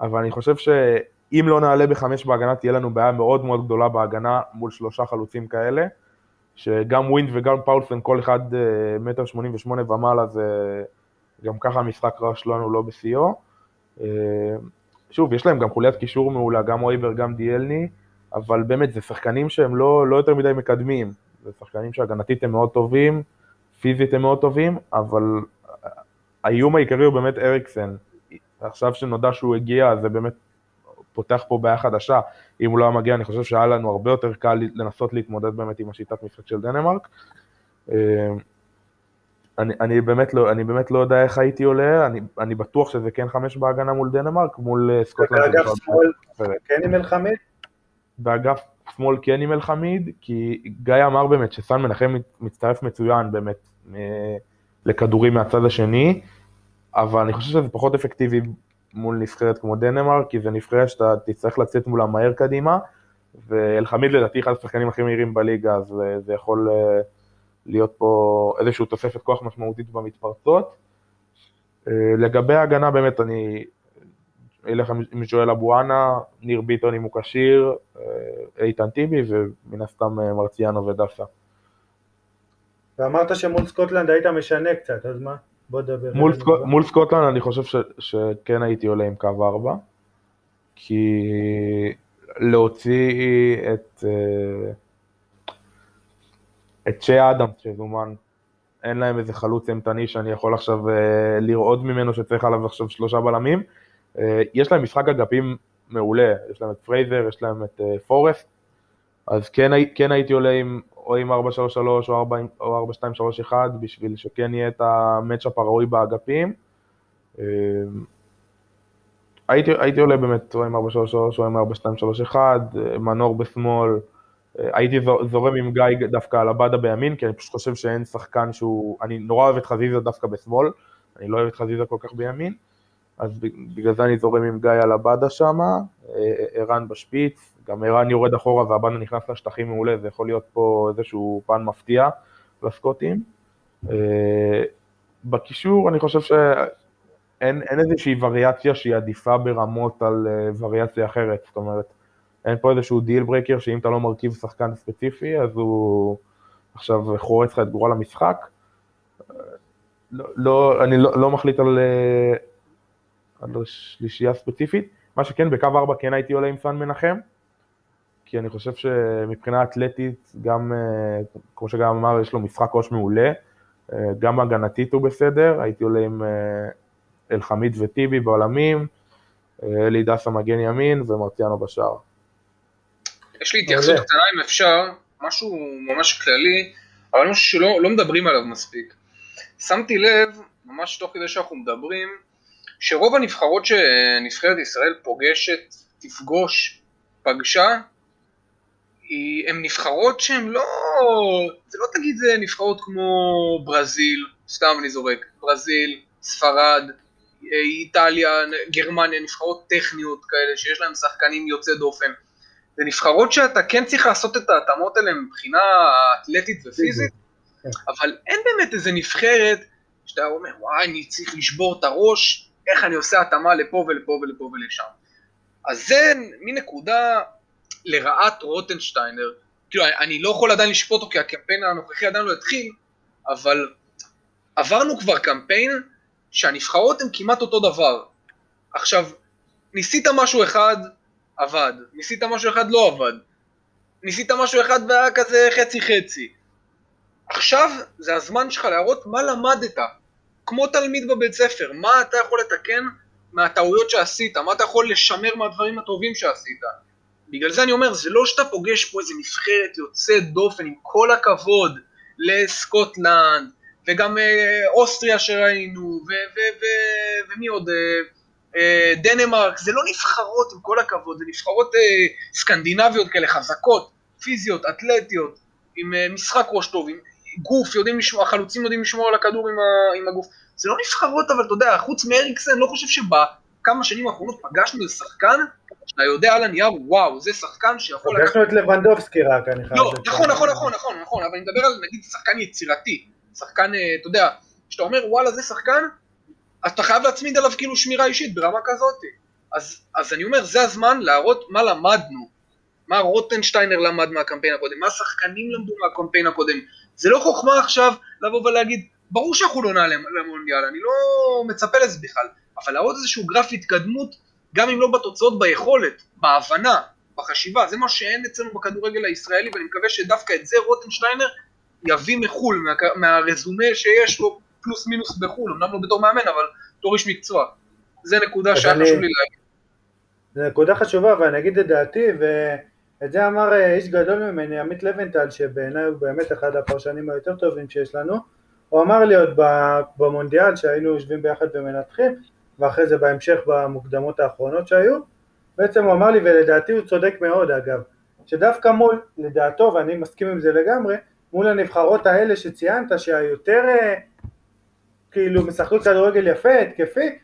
אבל אני חושב שאם לא נעלה בחמש בהגנה, תהיה לנו בעיה מאוד מאוד גדולה בהגנה מול שלושה חלוצים כאלה, שגם ווינד וגם פאולסן, כל אחד אה, מטר שמונים ושמונה ומעלה, זה גם ככה המשחק שלנו לא בשיאו. אה, שוב, יש להם גם חוליית קישור מעולה, גם אויבר, גם דיאלני, אבל באמת, זה שחקנים שהם לא, לא יותר מדי מקדמים. זה שחקנים שהגנתית הם מאוד טובים, פיזית הם מאוד טובים, אבל האיום העיקרי הוא באמת אריקסן. עכשיו שנודע שהוא הגיע, זה באמת פותח פה בעיה חדשה. אם הוא לא היה מגיע, אני חושב שהיה לנו הרבה יותר קל לנסות להתמודד באמת עם השיטת משחק של דנמרק. אה, אני, אני, באמת לא, אני באמת לא יודע איך הייתי עולה, אני, אני בטוח שזה כן חמש בהגנה מול דנמרק, מול אה, סקוטלנד. באגף שמאל כן עם אלחמיד? באגף שמאל כן עם אלחמיד, כי גיא אמר באמת שסן מנחם מצטרף מצוין באמת לכדורים מהצד השני, אבל אני חושב שזה פחות אפקטיבי מול נבחרת כמו דנמרק, כי זה נבחרת שאתה תצטרך לצאת מולה מהר קדימה, ואלחמיד לדעתי אחד השחקנים הכי מהירים בליגה, אז אה, זה יכול... אה, להיות פה איזושהי תוספת כוח משמעותית במתפרצות. אה, לגבי ההגנה באמת אני אלך עם ג'ואל אבו חנא, ניר ביטון אם הוא כשיר, אה, איתן טיבי ומן הסתם אה, מרציאנו ודסה. ואמרת שמול סקוטלנד היית משנה קצת, אז מה? בוא נדבר. מול, סקוט, מול סקוטלנד אני חושב ש, שכן הייתי עולה עם קו 4, כי להוציא את... את צ'ה אדמס שזומן, אין להם איזה חלוץ אימתני שאני יכול עכשיו אה, לרעוד ממנו שצריך עליו עכשיו שלושה בלמים. אה, יש להם משחק אגפים מעולה, יש להם את פרייזר, יש להם את אה, פורסט, אז כן, כן הייתי עולה עם, או עם 4-3-3 או 4-2-3-1 בשביל שכן יהיה את ה matchup הראוי באגפים. הייתי, הייתי עולה באמת או עם 4-3-3 או עם 4-2-3-1, מנור בשמאל, הייתי זורם עם גיא דווקא על עבדה בימין, כי אני פשוט חושב שאין שחקן שהוא, אני נורא אוהב את חזיזה דווקא בשמאל, אני לא אוהב את חזיזה כל כך בימין, אז בגלל זה אני זורם עם גיא על עבדה שמה, אה, ערן בשפיץ, גם ערן יורד אחורה ועבדה נכנס לשטחים מעולה, זה יכול להיות פה איזשהו פן מפתיע לסקוטים. בקישור אני חושב שאין איזושהי וריאציה שהיא עדיפה ברמות על וריאציה אחרת, זאת אומרת, אין פה איזשהו deal breaker שאם אתה לא מרכיב שחקן ספציפי אז הוא עכשיו חורץ לך את גורל המשחק. לא, לא, אני לא, לא מחליט על, על שלישייה ספציפית, מה שכן בקו 4 כן הייתי עולה עם סן מנחם, כי אני חושב שמבחינה אתלטית גם, כמו שגם אמר, יש לו משחק ראש מעולה, גם הגנתית הוא בסדר, הייתי עולה עם אלחמיד וטיבי בעולמים, אלי דסה מגן ימין ומרציאנו בשער. יש לי התייחסות קטנה אם אפשר, משהו ממש כללי, אבל משהו שלא לא מדברים עליו מספיק. שמתי לב, ממש תוך כדי שאנחנו מדברים, שרוב הנבחרות שנבחרת ישראל פוגשת, תפגוש, פגשה, הן נבחרות שהן לא, זה לא תגיד זה נבחרות כמו ברזיל, סתם אני זורק, ברזיל, ספרד, איטליה, גרמניה, נבחרות טכניות כאלה שיש להן שחקנים יוצא דופן. זה נבחרות שאתה כן צריך לעשות את ההתאמות האלה מבחינה אתלטית ופיזית, כן. אבל אין באמת איזה נבחרת שאתה אומר, וואי, אני צריך לשבור את הראש, איך אני עושה התאמה לפה ולפה ולפה ולשם. אז זה מין נקודה לרעת רוטנשטיינר, כאילו, אני לא יכול עדיין לשפוט אותו כי הקמפיין הנוכחי עדיין לא התחיל, אבל עברנו כבר קמפיין שהנבחרות הן כמעט אותו דבר. עכשיו, ניסית משהו אחד, עבד. ניסית משהו אחד, לא עבד. ניסית משהו אחד והיה כזה חצי חצי. עכשיו זה הזמן שלך להראות מה למדת. כמו תלמיד בבית ספר, מה אתה יכול לתקן מהטעויות שעשית, מה אתה יכול לשמר מהדברים הטובים שעשית. בגלל זה אני אומר, זה לא שאתה פוגש פה איזה נבחרת יוצאת דופן, עם כל הכבוד לסקוטלנד, וגם אה, אוסטריה שראינו, ומי עוד? אה, דנמרק, זה לא נבחרות עם כל הכבוד, זה נבחרות אה, סקנדינביות כאלה חזקות, פיזיות, אתלטיות, עם אה, משחק ראש טוב, עם גוף, יודעים לשמור, החלוצים יודעים לשמור על הכדור עם, ה, עם הגוף. זה לא נבחרות, אבל אתה יודע, חוץ מאריקסן, לא חושב שבכמה שנים האחרונות פגשנו איזה שחקן שאתה יודע על הנייר, וואו, זה שחקן שיכול... פגשנו את לבנדובסקי רק, אני חייב... לא, נכון, נכון, נכון, נכון, נכון, אבל אני מדבר על נגיד שחקן יצירתי, שחקן, אתה יודע, שאתה אומר, וואלה, זה שחקן אז אתה חייב להצמיד עליו כאילו שמירה אישית ברמה כזאת. אז, אז אני אומר, זה הזמן להראות מה למדנו, מה רוטנשטיינר למד מהקמפיין הקודם, מה השחקנים למדו מהקמפיין הקודם. זה לא חוכמה עכשיו לבוא ולהגיד, ברור שאנחנו לא נעלה למונדיאל, אני לא מצפה לזה בכלל, אבל להראות איזשהו גרף התקדמות, גם אם לא בתוצאות, ביכולת, בהבנה, בחשיבה, זה מה שאין אצלנו בכדורגל הישראלי, ואני מקווה שדווקא את זה רוטנשטיינר יביא מחו"ל, מה, מהרזומה שיש לו פלוס מינוס בחו"ל, אמנם לא בתור מאמן, אבל בתור איש מקצוע. זה נקודה שהיה חשוב לי להגיד. זו נקודה חשובה, ואני אגיד את דעתי, ואת זה אמר אה, איש גדול ממני, עמית לבנטל, שבעיניי הוא באמת אחד הפרשנים היותר טובים שיש לנו. הוא אמר לי עוד במונדיאל, שהיינו יושבים ביחד ומנתחים, ואחרי זה בהמשך במוקדמות האחרונות שהיו, בעצם הוא אמר לי, ולדעתי הוא צודק מאוד אגב, שדווקא מול, לדעתו, ואני מסכים עם זה לגמרי, מול הנבחרות האלה שציינת, שהיותר אה, כאילו משחקות כדורגל יפה, התקפי,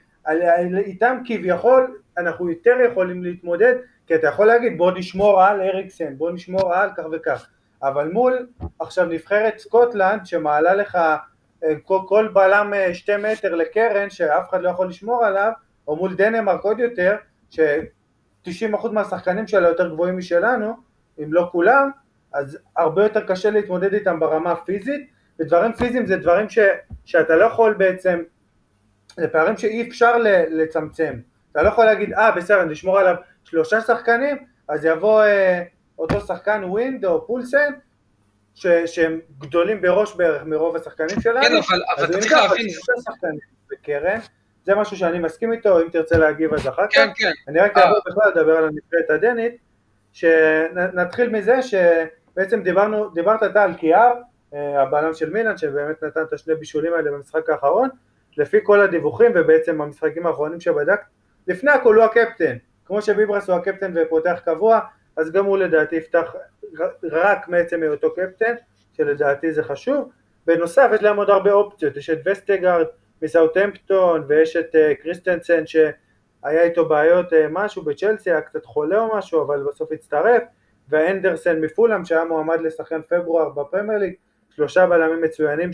איתם כביכול אנחנו יותר יכולים להתמודד, כי אתה יכול להגיד בוא נשמור על אריקסן, בוא נשמור על כך וכך, אבל מול עכשיו נבחרת סקוטלנד שמעלה לך אה, כל, כל בלם אה, שתי מטר לקרן שאף אחד לא יכול לשמור עליו, או מול דנמרק עוד יותר, ש-90% מהשחקנים שלה יותר גבוהים משלנו, אם לא כולם, אז הרבה יותר קשה להתמודד איתם ברמה הפיזית, ודברים פיזיים זה דברים ש, שאתה לא יכול בעצם, זה פערים שאי אפשר לצמצם. אתה לא יכול להגיד, אה בסדר, נשמור עליו שלושה שחקנים, אז יבוא אה, אותו שחקן ווינד או פולסן, ש, שהם גדולים בראש בערך מרוב השחקנים שלנו. כן, אבל, אבל אתה צריך להבין. שלושה שחקנים בקרן, זה משהו שאני מסכים איתו, אם תרצה להגיב אז אחר כך. כן, כן. אני רק אעבור בכלל לדבר על הנבחרת הדנית, שנתחיל מזה שבעצם דיברנו, דיברת אתה על קיאר, אה, הבלם של מילאן שבאמת נתן את השני בישולים האלה במשחק האחרון לפי כל הדיווחים ובעצם המשחקים האחרונים שבדק לפני הכל הוא הקפטן. כמו שביברס הוא הקפטן ופותח קבוע אז גם הוא לדעתי יפתח רק מעצם היותו קפטן שלדעתי זה חשוב. בנוסף יש להם עוד הרבה אופציות. יש את וסטגארד מסאוטהמפטון ויש את אה, קריסטנסן שהיה איתו בעיות אה, משהו בצ'לסי היה קצת חולה או משהו אבל בסוף הצטרף והאנדרסן מפולאם שהיה מועמד לשחקן פברואר בפרמייר ליג שלושה בלמים מצוינים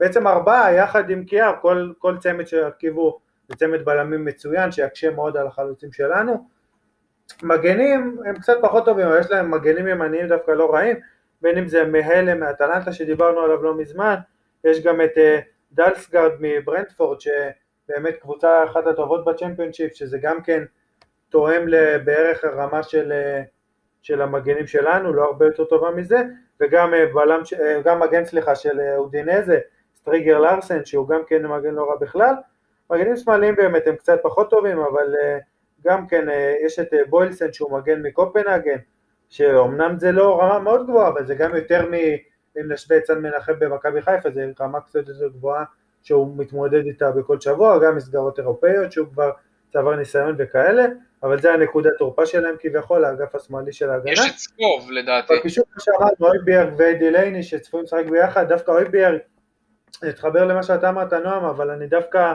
בעצם ארבעה יחד עם קיאר, כל, כל צמד שירכיבו זה צמד בלמים מצוין שיקשה מאוד על החלוצים שלנו. מגנים הם קצת פחות טובים, אבל יש להם מגנים ימניים דווקא לא רעים, בין אם זה מהלם מאטלנטה שדיברנו עליו לא מזמן, יש גם את אה, דלסגרד מברנדפורד שבאמת קבוצה אחת הטובות בצ'מפיונשיפ שזה גם כן תואם בערך הרמה של, אה, של המגנים שלנו, לא הרבה יותר טובה מזה, וגם אה, בלם, גם מגן סליחה של אודינזה, סטריגר לארסן שהוא גם כן מגן לא רע בכלל, מגנים שמאליים באמת הם קצת פחות טובים אבל גם כן יש את בוילסן שהוא מגן מקופנהגן שאומנם זה לא רמה מאוד גבוהה אבל זה גם יותר מ... אם נשווה את סן מנחם במכבי חיפה, זה רמה קצת יותר גבוהה שהוא מתמודד איתה בכל שבוע, גם מסגרות אירופאיות שהוא כבר צבר ניסיון וכאלה, אבל זה הנקודת תורפה שלהם כביכול, האגף השמאלי של ההגנה. יש את סקוב לדעתי. בקישור שאמרנו, אויביארג ודילייני שצפויים לשחק ביחד, דווקא אויביארג, נתחבר למה שאתה אמרת נועם, אבל אני דווקא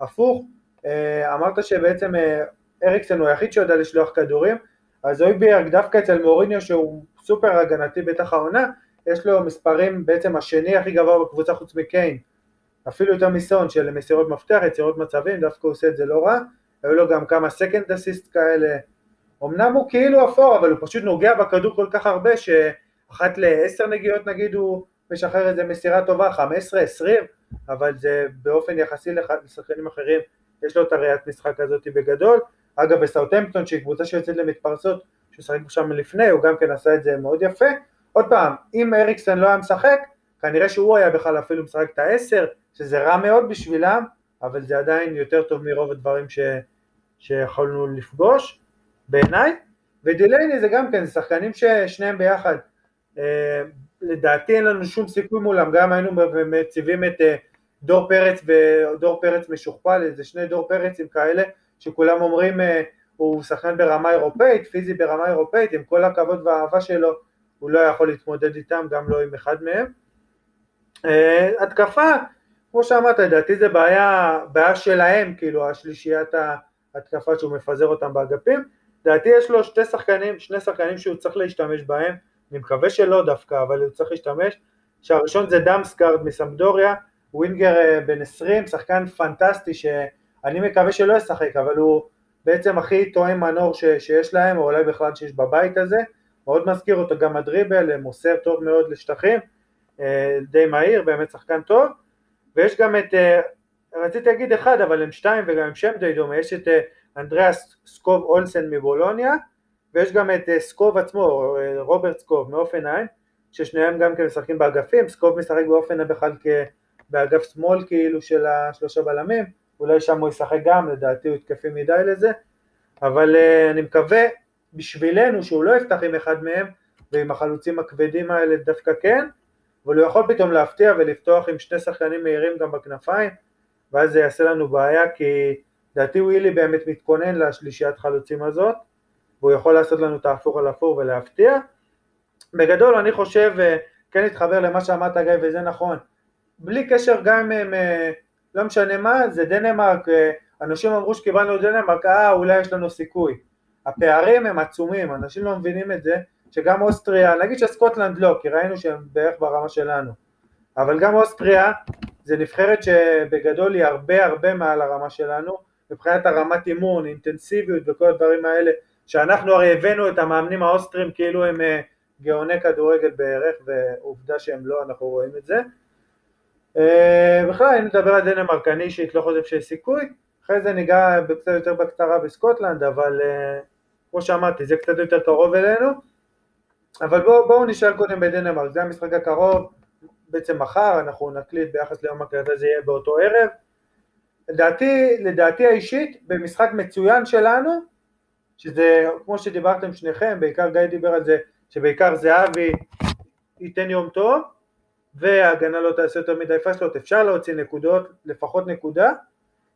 הפוך, אה, אמרת שבעצם אה, אריקסן הוא היחיד שיודע לשלוח כדורים, אז אויביארג דווקא אצל מוריניו שהוא סופר הגנתי בטח העונה, יש לו מספרים בעצם השני הכי גבוה בקבוצה חוץ מקיין, אפילו יותר מסון של מסירות מפתח, יצירות מצבים, דווקא הוא עושה את זה לא רע, היו לו גם כמה סקנד אסיסט כאלה, אמנם הוא כאילו אפור, אבל הוא פשוט נוגע בכדור כל כך הרבה שאחת לעשר נגיעות נגיד הוא משחרר איזה מסירה טובה, 15, 20, אבל זה באופן יחסי לשחקנים אחרים, יש לו את הראיית משחק הזאת בגדול. אגב בסאוטמפטון שהיא קבוצה שיוצאת למתפרצות, שהוא שחק שם לפני, הוא גם כן עשה את זה מאוד יפה, עוד פעם, אם אריקסן לא היה משחק, כנראה שהוא היה בכלל אפילו משחק את העשר, שזה רע מאוד בשבילם, אבל זה עדיין יותר טוב מרוב הדברים ש... שיכולנו לפגוש, בעיניי, ודילייני זה גם כן, שחקנים ששניהם ביחד, אה, לדעתי אין לנו שום סיכוי מולם, גם היינו מציבים את אה, דור פרץ ודור פרץ משוכפל, איזה שני דור פרצים כאלה, שכולם אומרים אה, הוא שחקן ברמה אירופאית, פיזי ברמה אירופאית, עם כל הכבוד והאהבה שלו הוא לא יכול להתמודד איתם, גם לא עם אחד מהם. Uh, התקפה, כמו שאמרת, לדעתי זה בעיה, בעיה שלהם, כאילו השלישיית ההתקפה שהוא מפזר אותם באגפים. לדעתי יש לו שתי שחקנים, שני שחקנים שהוא צריך להשתמש בהם, אני מקווה שלא דווקא, אבל הוא צריך להשתמש, שהראשון זה דאמסגארד מסמפדוריה, winger אה, בן 20, שחקן פנטסטי שאני מקווה שלא ישחק, אבל הוא בעצם הכי תואם מנור ש, שיש להם, או אולי בכלל שיש בבית הזה, מאוד מזכיר אותו גם הדריבל, מוסר טוב מאוד לשטחים, אה, די מהיר, באמת שחקן טוב, ויש גם את, אה, רציתי להגיד אחד, אבל הם שתיים וגם עם שם די דומה, יש את אה, אנדריאס סקוב אולסן מבולוניה, ויש גם את סקוב עצמו, רוברט סקוב מאופנהיים, ששניהם גם כן משחקים באגפים, סקוב משחק באופן בכלל באגף שמאל כאילו של השלושה בלמים, אולי שם הוא ישחק גם, לדעתי הוא התקפי מדי לזה, אבל אני מקווה בשבילנו שהוא לא יפתח עם אחד מהם ועם החלוצים הכבדים האלה דווקא כן, אבל הוא יכול פתאום להפתיע ולפתוח עם שני שחקנים מהירים גם בכנפיים ואז זה יעשה לנו בעיה כי לדעתי ווילי באמת מתכונן לשלישיית חלוצים הזאת והוא יכול לעשות לנו את ההפוך על הפוך ולהפתיע. בגדול אני חושב, אה, כן להתחבר למה שאמרת גיא וזה נכון, בלי קשר גם אם אה, לא משנה מה, זה דנמרק, אה, אנשים אמרו שקיבלנו דנמרק, אה אולי יש לנו סיכוי, הפערים הם עצומים, אנשים לא מבינים את זה, שגם אוסטריה, נגיד שסקוטלנד לא, כי ראינו שהם בערך ברמה שלנו, אבל גם אוסטריה זה נבחרת שבגדול היא הרבה הרבה מעל הרמה שלנו, מבחינת הרמת אימון, אינטנסיביות וכל הדברים האלה, שאנחנו הרי הבאנו את המאמנים האוסטרים כאילו הם אה, גאוני כדורגל בערך, ועובדה שהם לא, אנחנו רואים את זה. אה, בכלל, אם נדבר על דנמרק, אני אישית לא חושב שיש סיכוי, אחרי זה ניגע קצת יותר בקצרה בסקוטלנד, אבל אה, כמו שאמרתי, זה קצת יותר קרוב אלינו, אבל בואו בוא נשאל קודם בדנמרק, זה המשחק הקרוב, בעצם מחר, אנחנו נקליט ביחס ליום הקרבה, זה יהיה באותו ערב. לדעתי, לדעתי האישית, במשחק מצוין שלנו, שזה, כמו שדיברתם שניכם, בעיקר גיא דיבר על זה, שבעיקר זהבי ייתן יום טוב, וההגנה לא תעשה יותר מדי פשלות, אפשר להוציא נקודות, לפחות נקודה,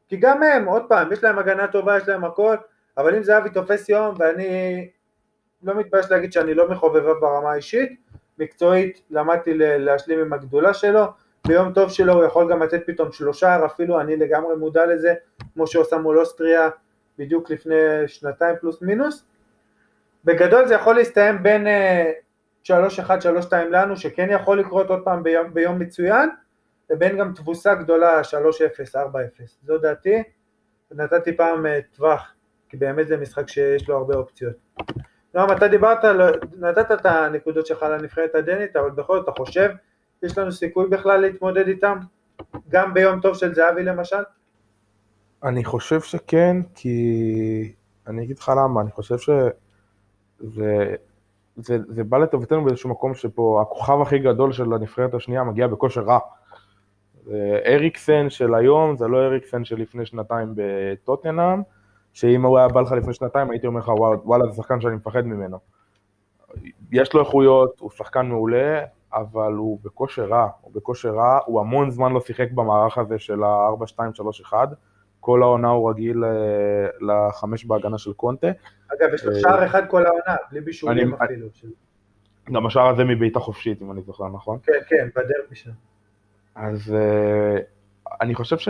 כי גם הם, עוד פעם, יש להם הגנה טובה, יש להם הכל, אבל אם זהבי תופס יום, ואני לא מתבייש להגיד שאני לא מחובבה ברמה האישית, מקצועית למדתי להשלים עם הגדולה שלו, ביום טוב שלו הוא יכול גם לתת פתאום שלושה, אפילו אני לגמרי מודע לזה, כמו שהוא עשה מול אוסטריה בדיוק לפני שנתיים פלוס מינוס. בגדול זה יכול להסתיים בין 3-1, אה, 3-2 לנו, שכן יכול לקרות עוד פעם ביום, ביום מצוין, לבין גם תבוסה גדולה 3-0, 4-0. זו דעתי, נתתי פעם אה, טווח, כי באמת זה משחק שיש לו הרבה אופציות. נועם, אתה דיברת, נתת את הנקודות שלך לנבחרת הדנית, אבל בכל זאת אתה חושב, יש לנו סיכוי בכלל להתמודד איתם? גם ביום טוב של זהבי למשל? אני חושב שכן, כי... אני אגיד לך למה, אני חושב שזה זה, זה בא לטובתנו באיזשהו מקום שפה הכוכב הכי גדול של הנבחרת השנייה מגיע בכושר רע. אריקסן של היום זה לא אריקסן של לפני שנתיים בטוטנאם, שאם הוא היה בא לך לפני שנתיים הייתי אומר לך וואלה זה שחקן שאני מפחד ממנו. יש לו איכויות, הוא שחקן מעולה, אבל הוא בכושר רע, הוא בכושר רע, הוא המון זמן לא שיחק במערך הזה של ה-4-2-3-1, כל העונה הוא רגיל אה, לחמש בהגנה של קונטה. אגב, יש לו אה, שער אחד כל העונה, בלי בישולים אפילו. גם השער הזה מבעיטה חופשית, אם אני זוכר נכון. כן, כן, בדרבי שם. אז אה, אני חושב ש...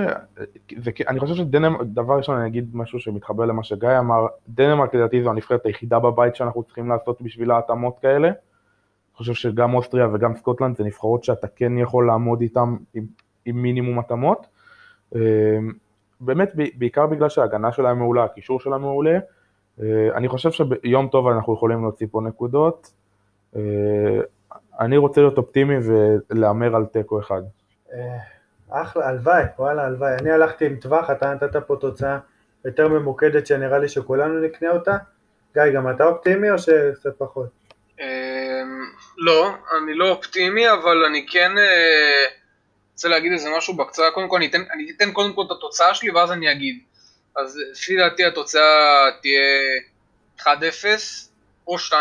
אני חושב שדנמרק, דבר ראשון אני אגיד משהו שמתחבר למה שגיא אמר, דנמרק לדעתי זו הנבחרת היחידה בבית שאנחנו צריכים לעשות בשביל ההתאמות כאלה. אני חושב שגם אוסטריה וגם סקוטלנד זה נבחרות שאתה כן יכול לעמוד איתן עם, עם מינימום התאמות. באמת בעיקר בגלל שההגנה שלהם מעולה, הקישור שלהם מעולה. אה, אני חושב שביום טוב אנחנו יכולים להוציא פה נקודות. אה, אני רוצה להיות אופטימי ולהמר על תיקו אחד. אה, אחלה, הלוואי, וואלה, הלוואי. אני הלכתי עם טווח, אתה נתת פה תוצאה יותר ממוקדת שנראה לי שכולנו נקנה אותה. גיא, גם אתה אופטימי או שקצת פחות? לא, אני לא אופטימי, אבל אני כן רוצה להגיד איזה משהו בקצרה, קודם כל אני אתן, אני אתן קודם כל את התוצאה שלי ואז אני אגיד. אז לפי דעתי התוצאה תהיה 1-0 או 2-0,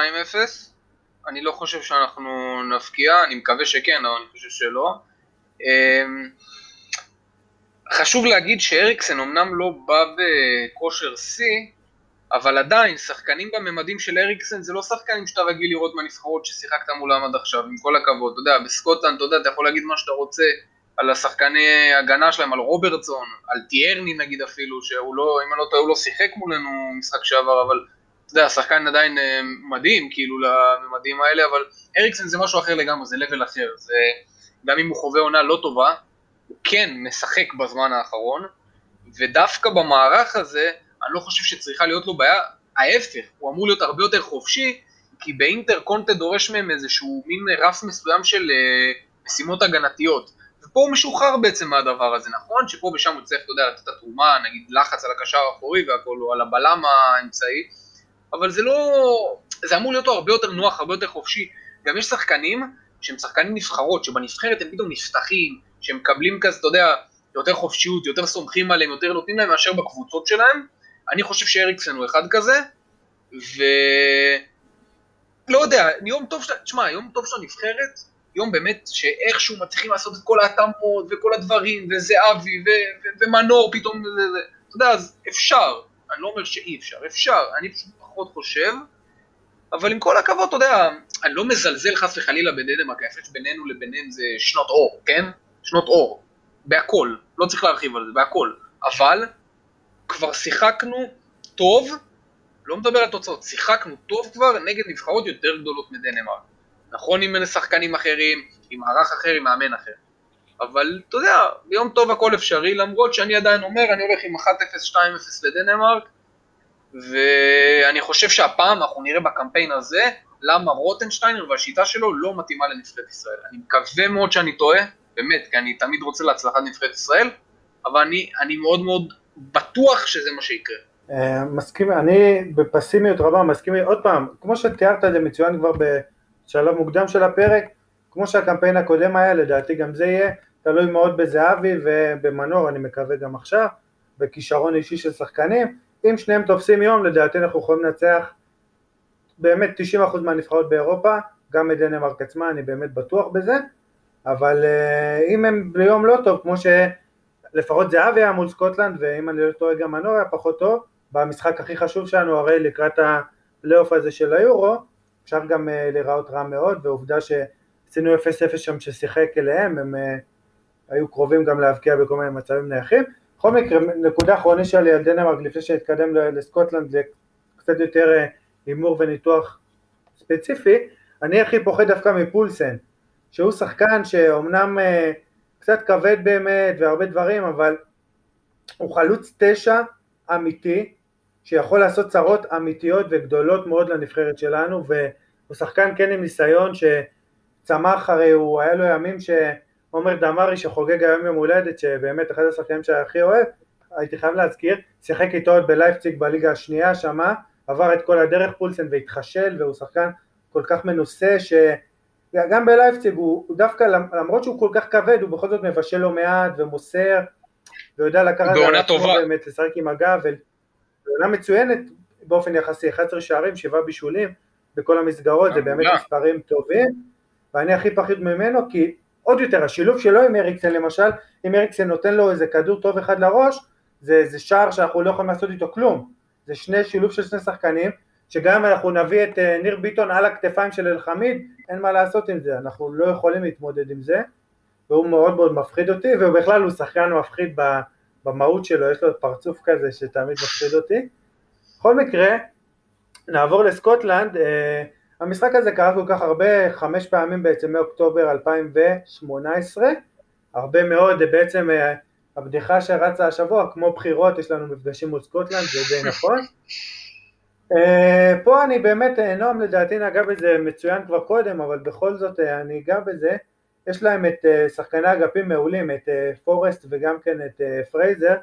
אני לא חושב שאנחנו נפקיע, אני מקווה שכן, אבל אני חושב שלא. חשוב להגיד שאריקסן אמנם לא בא בכושר שיא, אבל עדיין, שחקנים בממדים של אריקסן זה לא שחקנים שאתה רגיל לראות מהנבחרות ששיחקת מולם עד עכשיו, עם כל הכבוד, אתה יודע, בסקוטלנד, אתה יודע, אתה יכול להגיד מה שאתה רוצה על השחקני הגנה שלהם, על רוברטסון, על טיארני נגיד אפילו, שהוא לא, אם אני לא טועה, הוא לא שיחק מולנו משחק שעבר, אבל אתה יודע, השחקן עדיין אה, מדהים, כאילו, לממדים האלה, אבל אריקסן זה משהו אחר לגמרי, זה לבל אחר, זה, גם אם הוא חווה עונה לא טובה, הוא כן משחק בזמן האחרון, ודווקא במערך הזה, אני לא חושב שצריכה להיות לו בעיה, ההפך, הוא אמור להיות הרבה יותר חופשי, כי באינטר קונטה דורש מהם איזשהו מין רף מסוים של uh, משימות הגנתיות. ופה הוא משוחרר בעצם מהדבר הזה, נכון? שפה ושם הוא צריך, אתה יודע, לתת את התרומה, נגיד לחץ על הקשר האחורי והכל, או על הבלם האמצעי, אבל זה לא... זה אמור להיות הרבה יותר נוח, הרבה יותר חופשי. גם יש שחקנים שהם שחקנים נבחרות, שבנבחרת הם פתאום נפתחים, שהם מקבלים כזה, אתה יודע, יותר חופשיות, יותר סומכים עליהם, יותר נותנים להם מאשר בקבוצות שלהם. אני חושב שאריקסן הוא אחד כזה, ו... לא יודע, יום טוב שאתה, תשמע, יום טוב שאתה נבחרת, יום באמת שאיכשהו מצליחים לעשות את כל ההתאמות וכל הדברים, וזהבי ומנור פתאום, וזה, זה, אתה יודע, אז אפשר, אני לא אומר שאי אפשר, אפשר, אני פשוט פחות חושב, אבל עם כל הכבוד, אתה יודע, אני לא מזלזל חס וחלילה בדנמרק, ההפרש בינינו לביניהם זה שנות אור, כן? שנות אור, בהכל, לא צריך להרחיב על זה, בהכל, אבל כבר שיחקנו טוב, לא מדבר על תוצאות, שיחקנו טוב כבר נגד נבחרות יותר גדולות מדנמרק. נכון עם שחקנים אחרים, עם מערך אחר, עם מאמן אחר. אבל אתה יודע, ביום טוב הכל אפשרי, למרות שאני עדיין אומר, אני הולך עם 1-0, 2-0 לדנמרק, ואני חושב שהפעם אנחנו נראה בקמפיין הזה למה רוטנשטיינר והשיטה שלו לא מתאימה לנבחרת ישראל. אני מקווה מאוד שאני טועה, באמת, כי אני תמיד רוצה להצלחת נבחרת ישראל, אבל אני, אני מאוד מאוד בטוח שזה מה שיקרה. אה, מסכים, אני בפסימיות רבה מסכים, עוד פעם, כמו שתיארת את זה מצוין כבר ב... שלב מוקדם של הפרק, כמו שהקמפיין הקודם היה, לדעתי גם זה יהיה, תלוי מאוד בזהבי ובמנור, אני מקווה גם עכשיו, בכישרון אישי של שחקנים, אם שניהם תופסים יום, לדעתי אנחנו יכולים לנצח באמת 90% מהנבחרות באירופה, גם מדנמרק עצמה, אני באמת בטוח בזה, אבל אה, אם הם ביום לא טוב, כמו שלפחות זהבי היה מול סקוטלנד, ואם אני לא טועה גם מנור היה פחות טוב, במשחק הכי חשוב שלנו, הרי לקראת הפלייאוף הזה של היורו, אפשר גם uh, להיראות רע מאוד, ועובדה שעשינו 0-0 שם ששיחק אליהם, הם uh, היו קרובים גם להבקיע בכל מיני מצבים נייחים. בכל מקרה, נקודה אחרונה שלי על דנמרק לפני שנתקדם לסקוטלנד זה קצת יותר אה, הימור וניתוח ספציפי, אני הכי פוחד דווקא מפולסן, שהוא שחקן שאומנם uh, קצת כבד באמת והרבה דברים, אבל הוא חלוץ תשע אמיתי, שיכול לעשות צרות אמיתיות וגדולות מאוד לנבחרת שלנו, והוא שחקן כן עם ניסיון שצמח, הרי הוא, היה לו ימים שעומר דמארי שחוגג היום יום הולדת, שבאמת אחד השחקנים שאני הכי אוהב, הייתי חייב להזכיר, שיחק איתו עוד בלייפציג בליגה השנייה שמה, עבר את כל הדרך פולסן והתחשל, והוא שחקן כל כך מנוסה, ש... גם בלייפציג הוא, הוא דווקא, למרות שהוא כל כך כבד, הוא בכל זאת מבשל לו מעט ומוסר, ויודע לקחת על עצמו באמת, לשחק עם הגב, ועונה מצוינת באופן יחסי, 11 שערים, 7 בישולים בכל המסגרות, זה באמת מספרים טובים, ואני הכי פחיד ממנו, כי עוד יותר, השילוב שלו עם אריקסן למשל, אם אריקסן נותן לו איזה כדור טוב אחד לראש, זה, זה שער שאנחנו לא יכולים לעשות איתו כלום, זה שני שילוב של שני שחקנים, שגם אנחנו נביא את אה, ניר ביטון על הכתפיים של אלחמיד, אין מה לעשות עם זה, אנחנו לא יכולים להתמודד עם זה, והוא מאוד מאוד מפחיד אותי, ובכלל הוא שחקן מפחיד במהות שלו, יש לו פרצוף כזה שתמיד מפחיד אותי. בכל מקרה, נעבור לסקוטלנד, אה, המשחק הזה קרה כל כך הרבה, חמש פעמים בעצם מאוקטובר 2018, הרבה מאוד בעצם אה, הבדיחה שרצה השבוע, כמו בחירות יש לנו מפגשים מול סקוטלנד, זה די נכון. אה, פה אני באמת, אה, נועם לדעתי נגע בזה מצוין כבר קודם, אבל בכל זאת אה, אני אגע בזה. יש להם את שחקני אגפים מעולים, את פורסט וגם כן את פרייזר,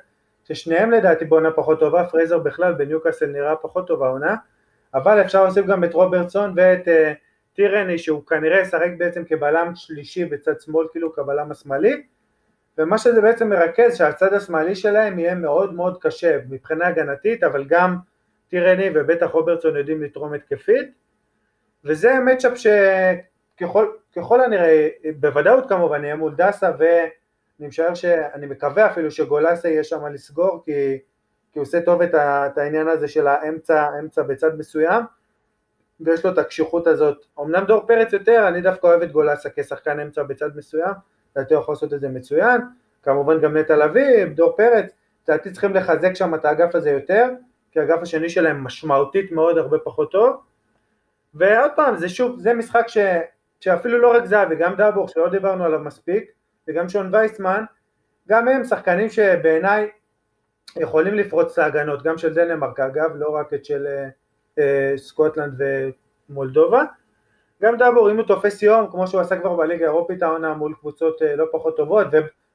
ששניהם לדעתי בעונה פחות טובה, פרייזר בכלל בניוקאסל נראה פחות טובה עונה, אבל אפשר להוסיף גם את רוברטסון ואת טירני שהוא כנראה ישחק בעצם כבלם שלישי בצד שמאל, כאילו כבלם השמאלי, ומה שזה בעצם מרכז שהצד השמאלי שלהם יהיה מאוד מאוד קשה מבחינה הגנתית, אבל גם טירני ובטח רוברטסון יודעים לתרום התקפית, וזה מצ'אפ שככל הנראה, בוודאות כמובן, יהיה מול דסה, ואני משער שאני מקווה אפילו שגולסה יהיה שם לסגור, כי, כי הוא עושה טוב את, ה, את העניין הזה של האמצע האמצע בצד מסוים, ויש לו את הקשיחות הזאת. אמנם דור פרץ יותר, אני דווקא אוהב את גולסה כשחקן אמצע בצד מסוים, לדעתי הוא יכול לעשות את זה מצוין, כמובן גם נטע לביא, דור פרץ, לדעתי צריכים לחזק שם את האגף הזה יותר, כי האגף השני שלהם משמעותית מאוד הרבה פחות טוב, ועוד פעם, זה שוב, זה משחק ש, שאפילו לא רק זהבי, גם דאבור שלא דיברנו עליו מספיק, וגם שון וייסמן, גם הם שחקנים שבעיניי יכולים לפרוץ את ההגנות, גם של דנמרק אגב, לא רק את של אה, סקוטלנד ומולדובה, גם דאבור אם הוא תופס יום, כמו שהוא עשה כבר בליגה האירופית העונה מול קבוצות אה, לא פחות טובות,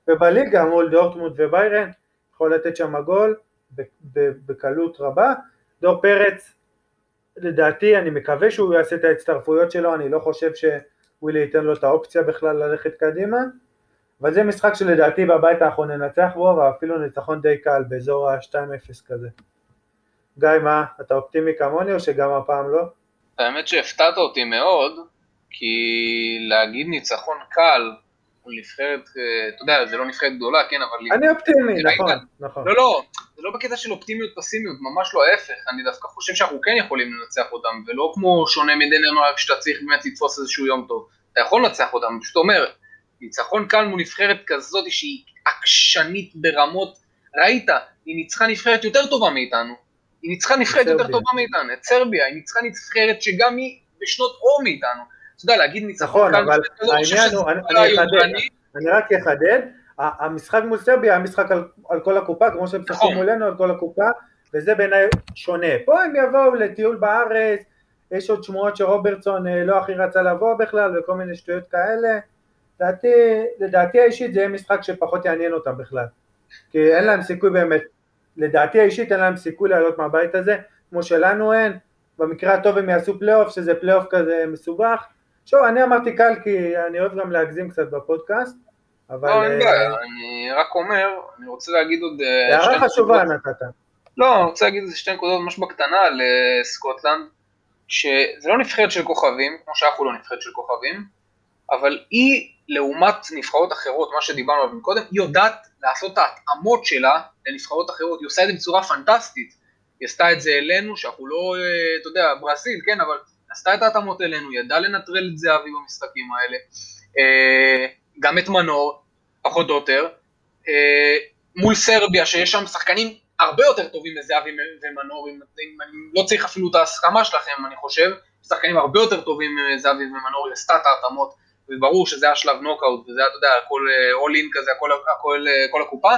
ובליגה מול דורטמונד וביירן, יכול לתת שם גול, בקלות רבה. דור פרץ, לדעתי, אני מקווה שהוא יעשה את ההצטרפויות שלו, אני לא חושב שווילי ייתן לו את האופציה בכלל ללכת קדימה, אבל זה משחק שלדעתי בבית אנחנו ננצח בו, ואפילו ניצחון די קל, באזור ה-2-0 כזה. גיא, מה, אתה אופטימי כמוני או שגם הפעם לא? האמת שהפתעת אותי מאוד, כי להגיד ניצחון קל נבחרת, אה, אתה יודע, זה לא נבחרת גדולה, כן, אבל... אני אופטימי, נכון, נכון. לא, לא, זה לא בקטע של אופטימיות פסימיות, ממש לא ההפך, אני דווקא חושב שאנחנו כן יכולים לנצח אותם, ולא כמו שונה מדנמרק שאתה צריך באמת לתפוס איזשהו יום טוב. אתה יכול לנצח אותם, פשוט אומר, ניצחון קל מול נבחרת כזאת שהיא עקשנית ברמות, ראית, היא ניצחה נבחרת יותר טובה מאיתנו, היא ניצחה נבחרת יותר טובה מאיתנו, את סרביה, היא ניצחה נבחרת שגם היא בשנות אור מאיתנו. אתה יודע, להגיד ניצחון נכון, אבל העניין הוא, אני אחדד, אני רק אחדד, המשחק מול סרביה היה משחק על, על כל הקופה, כמו שהם משחקים נכון. מולנו על כל הקופה, וזה בעיניי שונה. פה הם יבואו לטיול בארץ, יש עוד שמועות שרוברטסון אה, לא הכי רצה לבוא בכלל, וכל מיני שטויות כאלה. לדעתי, לדעתי האישית זה יהיה משחק שפחות יעניין אותם בכלל. כי אין להם סיכוי באמת, לדעתי האישית אין להם סיכוי לעלות מהבית הזה, כמו שלנו אין, במקרה הטוב הם יעשו פלייאוף, שזה פלייאוף כזה מסובך. שוב, אני אמרתי קל כי אני אוהב גם להגזים קצת בפודקאסט, אבל... לא, אין בעיה, אה, אני רק אומר, אני רוצה להגיד עוד... אה, הערה חשובה נתת. לא, אני רוצה להגיד איזה שתי נקודות ממש בקטנה על אה, שזה לא נבחרת של כוכבים, כמו שאנחנו לא נבחרת של כוכבים, אבל היא, לעומת נבחרות אחרות, מה שדיברנו עליו קודם, היא יודעת לעשות את ההתאמות שלה לנבחרות אחרות, היא עושה את זה בצורה פנטסטית. היא עשתה את זה אלינו, שאנחנו לא, אתה יודע, ברזיל, כן, אבל עשתה את ההתאמות אלינו, ידעה לנטרל את זהבי במשחקים האלה. גם את מנור, פחות או יותר, אה, מול סרביה שיש שם שחקנים הרבה יותר טובים מזהבי ומנור, אם, אם אני לא צריך אפילו את ההסכמה שלכם, אני חושב, שחקנים הרבה יותר טובים מזהבי ומנור, היא עשתה את ההתאמות וברור שזה היה שלב נוקאוט, וזה היה, אתה יודע, הכל אול אין כזה, הכל, הכל, כל הקופה,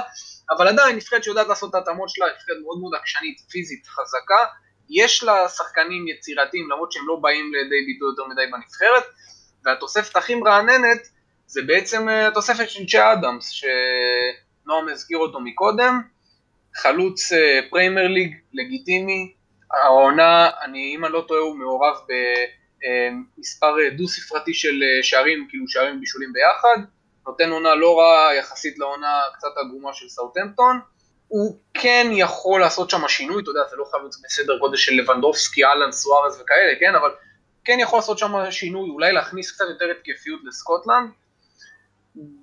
אבל עדיין נבחרת שיודעת לעשות את ההתאמות שלה, נבחרת מאוד מאוד עקשנית, פיזית, חזקה, יש לה שחקנים יצירתיים, למרות שהם לא באים לידי ביטוי יותר מדי בנבחרת, והתוספת הכי מרעננת זה בעצם התוספת של צ'ה אדמס, שנועם הזכיר אותו מקודם, חלוץ פריימר ליג לגיטימי, העונה, אני, אם אני לא טועה, הוא מעורב במספר דו ספרתי של שערים, כאילו שערים בישולים ביחד, נותן עונה לא רעה יחסית לעונה קצת עגומה של סאוטהמפטון, הוא כן יכול לעשות שם שינוי, אתה יודע, זה לא חלוץ בסדר גודל של לבנדובסקי, אהלן, סוארז וכאלה, כן, אבל כן יכול לעשות שם שינוי, אולי להכניס קצת יותר התקפיות לסקוטלנד.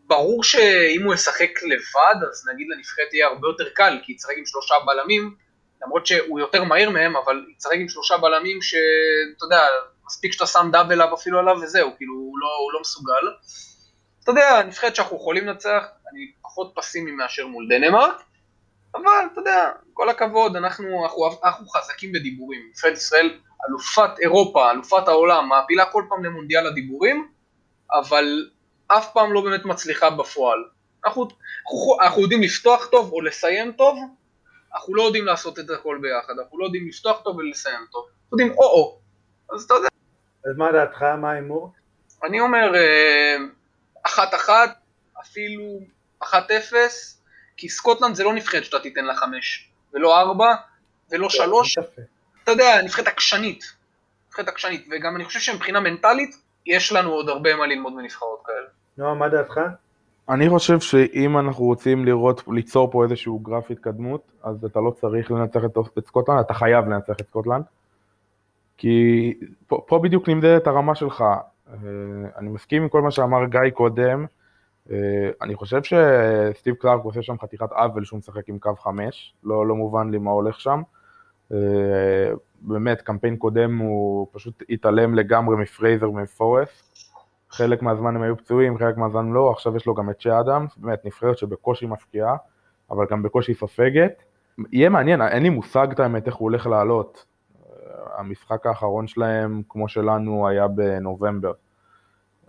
ברור שאם הוא ישחק לבד, אז נגיד לנבחרת יהיה הרבה יותר קל, כי יצחק עם שלושה בלמים, למרות שהוא יותר מהיר מהם, אבל יצחק עם שלושה בלמים שאתה יודע, מספיק שאתה שם דאבל עליו אפילו עליו וזהו, כאילו הוא לא, הוא לא מסוגל. אתה יודע, נבחרת שאנחנו יכולים לנצח, אני פחות פסימי מאשר מול דנמרק, אבל אתה יודע, כל הכבוד, אנחנו, אנחנו, אנחנו חזקים בדיבורים. נבחרת ישראל, אלופת אירופה, אלופת העולם, מעפילה כל פעם למונדיאל הדיבורים, אבל אף פעם לא באמת מצליחה בפועל. אנחנו, אנחנו, אנחנו יודעים לפתוח טוב או לסיים טוב, אנחנו לא יודעים לעשות את הכל ביחד, אנחנו לא יודעים לפתוח טוב ולסיים טוב, אנחנו יודעים או-או, אז אתה יודע. אז מה דעתך, מה ההימור? אני אומר, אה, אחת-אחת, אפילו אחת-אפס, כי סקוטלנד זה לא נבחרת שאתה תיתן לה חמש, ולא ארבע, ולא שלוש, אתה יודע, נבחרת עקשנית, נבחרת עקשנית, וגם אני חושב שמבחינה מנטלית, יש לנו עוד הרבה מה ללמוד מנבחרות כאלה. נועה, מה דעתך? אני חושב שאם אנחנו רוצים לראות, ליצור פה איזשהו גרף התקדמות, אז אתה לא צריך לנצח את סקוטלנד, אתה חייב לנצח את סקוטלנד. כי פה, פה בדיוק נמדדת הרמה שלך. אה, אני מסכים עם כל מה שאמר גיא קודם. אה, אני חושב שסטיב קלארק עושה שם חתיכת עוול שהוא משחק עם קו חמש, לא, לא מובן לי מה הולך שם. אה, באמת, קמפיין קודם הוא פשוט התעלם לגמרי מפרייזר ומפורסט. חלק מהזמן הם היו פצועים, חלק מהזמן לא, עכשיו יש לו גם את צ'ה אדמס, באמת נבחרת שבקושי מבקיעה, אבל גם בקושי סופגת. יהיה מעניין, אין לי מושג את האמת איך הוא הולך לעלות. המשחק האחרון שלהם, כמו שלנו, היה בנובמבר.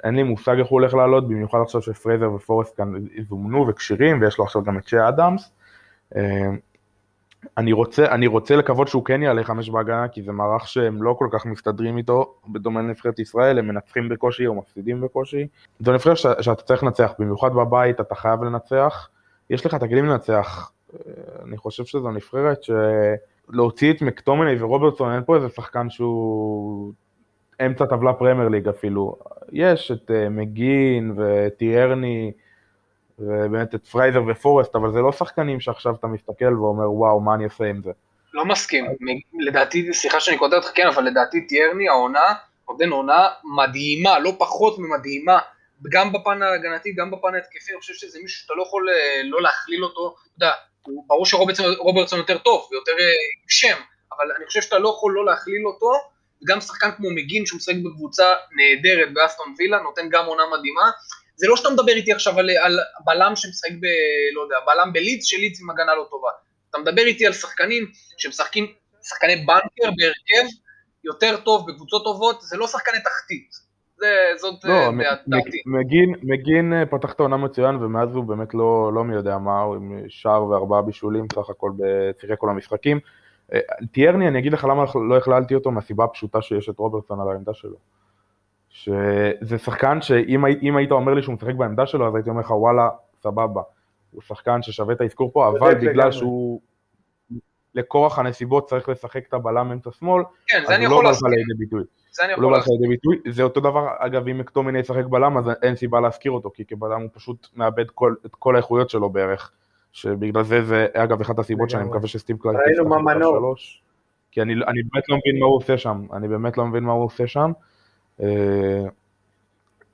אין לי מושג איך הוא הולך לעלות, במיוחד עכשיו שפרייזר ופורסט כאן זומנו וכשירים, ויש לו עכשיו גם את שי אדמס. אני רוצה, אני רוצה לקוות שהוא כן יעלה חמש בהגנה, כי זה מערך שהם לא כל כך מסתדרים איתו, בדומה לנבחרת ישראל, הם מנצחים בקושי או מפסידים בקושי. זו נבחרת שאתה צריך לנצח, במיוחד בבית אתה חייב לנצח, יש לך את הכלים לנצח. אני חושב שזו נבחרת שלהוציא את מקטומני ורוברטסון, אין פה איזה שחקן שהוא אמצע טבלה פרמייר ליג אפילו. יש את אה, מקגין וטירני, ובאמת את פרייזר ופורסט, אבל זה לא שחקנים שעכשיו אתה מסתכל ואומר, וואו, מה אני אעשה עם זה. לא מסכים, לדעתי, סליחה שאני קוטע אותך, כן, אבל לדעתי טירני, העונה, נותן עונה מדהימה, לא פחות ממדהימה, גם בפן ההגנתי, גם בפן ההתקפי, אני חושב שזה מישהו שאתה לא יכול אה, לא להכליל אותו, אתה יודע, ברור שרוברטסון יותר טוב ויותר אה, שם, אבל אני חושב שאתה לא יכול לא להכליל אותו, וגם שחקן כמו מגין, שהוא משחק בקבוצה נהדרת באסטון וילה, נותן גם עונה מדהימה, זה לא שאתה מדבר איתי עכשיו על, על בלם שמשחק ב... לא יודע, בלם בלידס שלידס עם הגנה לא טובה. אתה מדבר איתי על שחקנים שמשחקים, שחקני בנקר בהרכב יותר טוב בקבוצות טובות, זה לא שחקני תחתית. זה, זאת לא, דעתי. מגין, מגין אה, פתח את העונה מצוין, ומאז הוא באמת לא, לא מי יודע מה, הוא עם שער וארבעה בישולים סך הכל בצירי כל המשחקים. טיירני, אני אגיד לך למה לא הכללתי אותו, מהסיבה הפשוטה שיש את רוברטסון על העמדה שלו. שזה שחקן שאם היית אומר לי שהוא משחק בעמדה שלו, אז הייתי אומר לך וואלה, סבבה. הוא שחקן ששווה את האזכור פה, אבל בגלל שהוא לכורח הנסיבות צריך לשחק את הבלם אמצע שמאל, כן, אז הוא לא בא לך לידי ביטוי. זה אני יכול לא לידי ביטוי. זה אותו דבר, אגב, אם מקטומיני ישחק בלם, אז אין סיבה להזכיר אותו, כי כבלם הוא פשוט מאבד כל, את כל האיכויות שלו בערך. שבגלל זה, זה אגב אחת הסיבות שאני מקווה שסטיב קלארק ראינו מה מנור. כי אני, אני באמת לא מבין מה הוא עושה שם, אני באמת לא מבין מה הוא עושה שם. אה,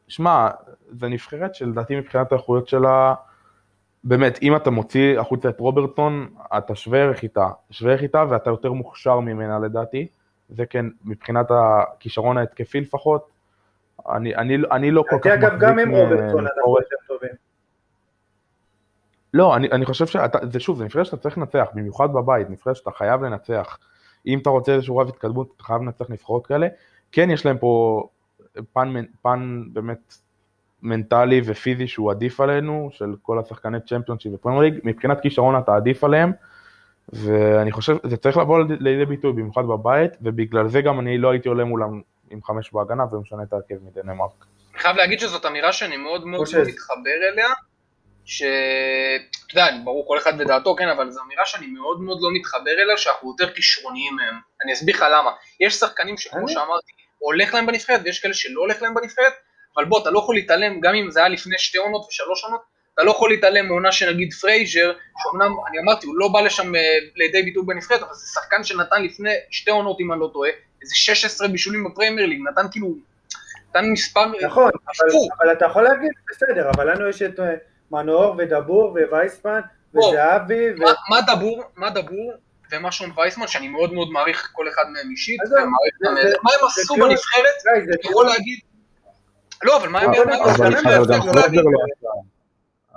שמע, זה נבחרת שלדעתי מבחינת האיכויות שלה, באמת, אם אתה מוציא החוצה את רוברטסון, אתה שווה ערך איתה, שווה ערך איתה ואתה יותר מוכשר ממנה לדעתי, זה כן, מבחינת הכישרון ההתקפי לפחות, אני, אני, אני לא כל כך מחזיק... אגב, גם עם רוברטסון אנחנו יותר טובים. לא, אני, אני חושב שאתה, זה שוב, זה נבחרת שאתה צריך לנצח, במיוחד בבית, נבחרת שאתה חייב לנצח. אם אתה רוצה איזשהו רב התקדמות, אתה חייב לנצח נבחרות כאלה. כן, יש להם פה פן, פן באמת מנטלי ופיזי שהוא עדיף עלינו, של כל השחקני צ'מפיונשיפ ופרמייר ליג, מבחינת כישרון אתה עדיף עליהם, ואני חושב, זה צריך לבוא לידי ביטוי במיוחד בבית, ובגלל זה גם אני לא הייתי עולה מולם עם חמש בהגנה ומשנה את ההרכב מדנמרק. אני חייב להגיד שזאת אמירה שאני מאוד מאוד מתחבר אליה, שאתה יודע, ברור כל אחד ודעתו, כן, אבל זו אמירה שאני מאוד מאוד לא מתחבר אליה, שאנחנו יותר כישרוניים מהם. אני אסביר לך למה. יש שחקנים שכמו שאמרתי, הולך להם בנבחרת, ויש כאלה שלא הולך להם בנבחרת, אבל בוא, אתה לא יכול להתעלם, גם אם זה היה לפני שתי עונות ושלוש עונות, אתה לא יכול להתעלם מעונה שנגיד פרייזר, שאומנם, אני אמרתי, הוא לא בא לשם אה, לידי ביטוי בנבחרת, אבל זה שחקן שנתן לפני שתי עונות, אם אני לא טועה, איזה 16 בישולים בפרמייר ליג, נתן כאילו, נתן מספר... נכון, אבל, אבל אתה יכול להגיד, בסדר, אבל לנו יש את אה, מנור ודבור ווייסמן וזהבי. ו... מה דבור, מה דבור ומה שון וייסמן, שאני מאוד מאוד מעריך כל אחד מהם אישית, ומעריך מה הם עשו בנבחרת, אתה יכול להגיד... לא, אבל מה הם עשו בנבחרת?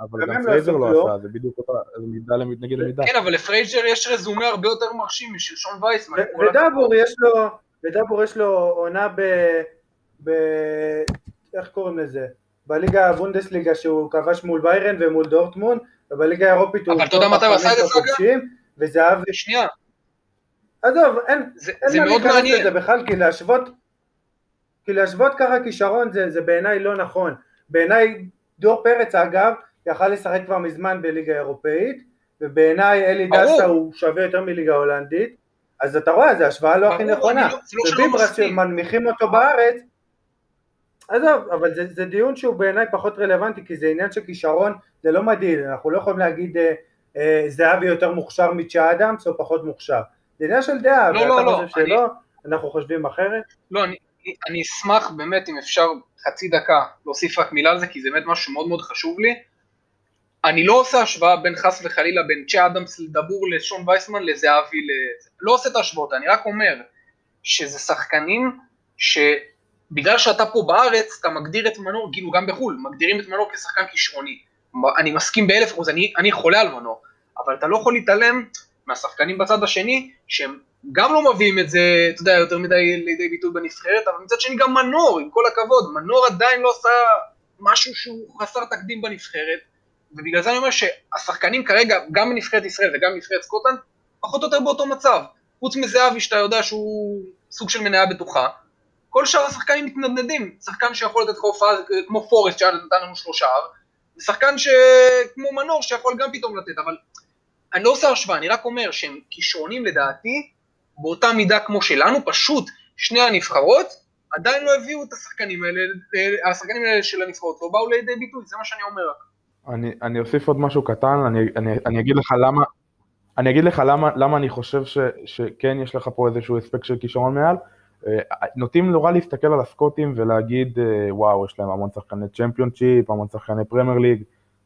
אבל גם פרייזר לא עשה, זה בדיוק אותה, זה מידה נגד למידה. כן, אבל לפרייזר יש רזומה הרבה יותר מרשים משל שון וייסמן. ודבור יש לו, ודבור יש לו עונה ב... איך קוראים לזה? בליגה הבונדסליגה שהוא כבש מול ביירן ומול דורטמונד, ובליגה האירופית הוא... אבל אתה יודע מתי הוא עשה את זה אגב? וזהבי... שנייה. עזוב, אין, זה, אין זה מה להיכנס לזה בכלל, כי להשוות, כי להשוות ככה כישרון זה, זה בעיניי לא נכון. בעיניי דור פרץ אגב, יכל לשחק כבר מזמן בליגה אירופאית, ובעיניי אלי דסה הוא שווה יותר מליגה הולנדית, אז אתה רואה, זו השוואה לא הכי נכונה. לא- לא וביברס שמנמיכים אותו בארץ, עזוב, אבל זה, זה דיון שהוא בעיניי פחות רלוונטי, כי זה עניין של כישרון, זה לא מדהים, אנחנו לא יכולים להגיד אה, אה, זהבי יותר מוכשר מצ'ה אדמס או פחות מוכשר. זה עניין של דעה, לא, ואתה לא, חושב לא, שלא, אני... אנחנו חושבים אחרת. לא, אני, אני אשמח באמת אם אפשר חצי דקה להוסיף רק מילה על זה, כי זה באמת משהו מאוד מאוד חשוב לי. אני לא עושה השוואה בין חס וחלילה בין צ'ה אדמס לדבור לשון וייסמן לזהבי, לזה. לא עושה את ההשוואות, אני רק אומר שזה שחקנים שבגלל שאתה פה בארץ אתה מגדיר את מנור, כאילו גם בחו"ל, מגדירים את מנור כשחקן כישרוני. אני מסכים באלף אחוז, אני, אני חולה על מנור, אבל אתה לא יכול להתעלם מהשחקנים בצד השני שהם גם לא מביאים את זה, אתה יודע, יותר מדי לידי ביטוי בנבחרת, אבל מצד שני גם מנור, עם כל הכבוד, מנור עדיין לא עשה משהו שהוא חסר תקדים בנבחרת, ובגלל זה אני אומר שהשחקנים כרגע, גם בנבחרת ישראל וגם בנבחרת סקוטלנד, פחות או יותר באותו מצב. חוץ מזהבי שאתה יודע שהוא סוג של מניה בטוחה, כל שאר השחקנים מתנדנדים. שחקן שיכול לתת לך הופעה כמו פורסט שהיה נתן לנו שלושה, ושחקן כמו מנור שיכול גם פתאום לתת, אבל אני לא עושה השוואה, אני רק אומר שהם כישרונים לדעתי באותה מידה כמו שלנו, פשוט שני הנבחרות עדיין לא הביאו את השחקנים האלה, השחקנים האלה של הנבחרות לא באו לידי ביטוי, זה מה שאני אומר. אני, אני אוסיף עוד משהו קטן, אני, אני, אני אגיד לך למה, אני אגיד לך למה, למה אני חושב ש, שכן יש לך פה איזשהו אספקט של כישרון מעל. אה, נוטים נורא להסתכל על הסקוטים ולהגיד אה, וואו יש להם המון שחקני צ'מפיונצ'יפ, המון שחקני פרמייר ליג,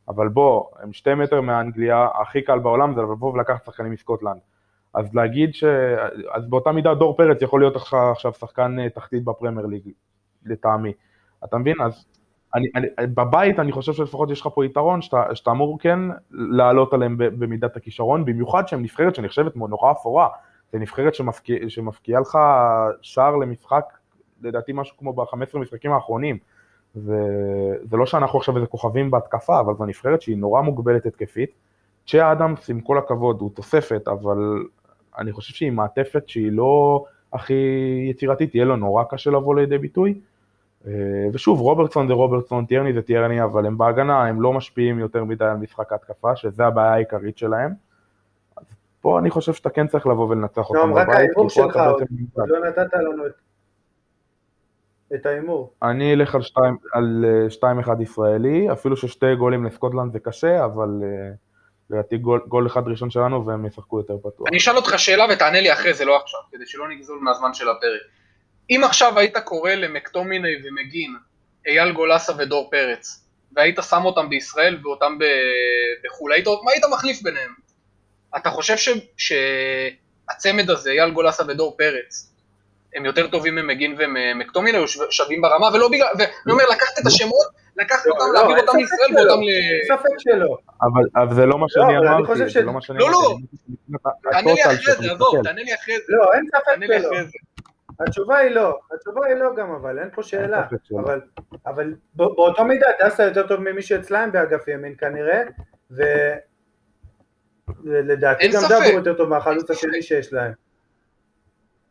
אבל בוא, הם שתי מטר מאנגליה, הכי קל בעולם זה לבוא ולקחת שחקנים מסקוטלנד. אז להגיד ש... אז באותה מידה דור פרץ יכול להיות עכשיו שחקן אה, תחתית בפרמייר ליג, לטעמי. אתה מבין? אז אני, אני, בבית אני חושב שלפחות יש לך פה יתרון שאתה, שאתה אמור כן לעלות עליהם במידת הכישרון, במיוחד שהם נבחרת שנחשבת נורא אפורה, זה נבחרת שמפקיעה שמפקיע לך שער למשחק, לדעתי משהו כמו ב-15 משחקים האחרונים. וזה לא שאנחנו עכשיו איזה כוכבים בהתקפה, אבל זו נבחרת שהיא נורא מוגבלת התקפית. צ'ה אדמס, עם כל הכבוד, הוא תוספת, אבל אני חושב שהיא מעטפת שהיא לא הכי יצירתית, יהיה לו נורא קשה לבוא לידי ביטוי. אה, ושוב, רוברטסון זה רוברטסון, טיירני זה טיירני, אבל הם בהגנה, הם לא משפיעים יותר מדי על משחק ההתקפה, שזה הבעיה העיקרית שלהם. פה אני חושב שאתה כן צריך לבוא ולנצח אותם בבית. רק ההימור שלך, לא נתת לנו את ההימור. אני אלך על 2-1 אה, ישראלי, אפילו ששתי גולים לסקוטלנד זה קשה, אבל אה, לדעתי גול, גול אחד ראשון שלנו והם ישחקו יותר פתוח. אני אשאל אותך שאלה ותענה לי אחרי זה, לא עכשיו, כדי שלא נגזול מהזמן של הפרק. אם עכשיו היית קורא למקטומיני ומגין, אייל גולסה ודור פרץ, והיית שם אותם בישראל ואותם בחו"ל, היית, מה היית מחליף ביניהם? אתה חושב ש, שהצמד הזה, אייל גולסה ודור פרץ, הם יותר טובים ממגין ומקטומיני, או שווים ברמה, ולא בגלל, ואני אומר, לקחת את השמות, לקחת אותם, לא, להעביר אותם לישראל ואותם ל... אין ספק שלא. אבל זה לא מה שאני אמרתי, זה לא מה שאני אמרתי. לא, לא, תענה לי אחרי זה, עזוב, תענה לי אחרי זה. לא, אין ספק שלא. התשובה היא לא, התשובה היא לא גם אבל, אין פה שאלה. אבל, אבל ב- באותו מידה דסה יותר טוב ממי שאצלהם באגף ימין כנראה, אין גם. דאבור יותר טוב מהחלוץ השני. שיש להם.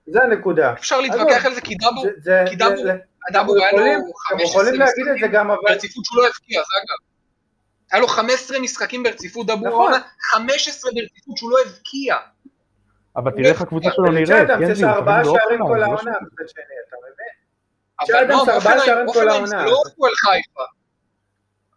זה הנקודה. אפשר להתווכח על זה כי דאבור, כי דאבור- דאבור היה לו יכולים- אנחנו 15 יכולים להגיד את זה משחקים. ברציפות שהוא לא הבקיע, זה אגב. היה לו 15 משחקים ברציפות דאבור נכון. העונה, 15 ברציפות שהוא לא הבקיע. אבל תראה איך הקבוצה שלו נראית, כן, יש ארבעה לפעמים שערים כל לא העונה, מצד שני, אתה מבין? אבל לא, ארבעה אופנהיים- זה. לא הפועל חיפה.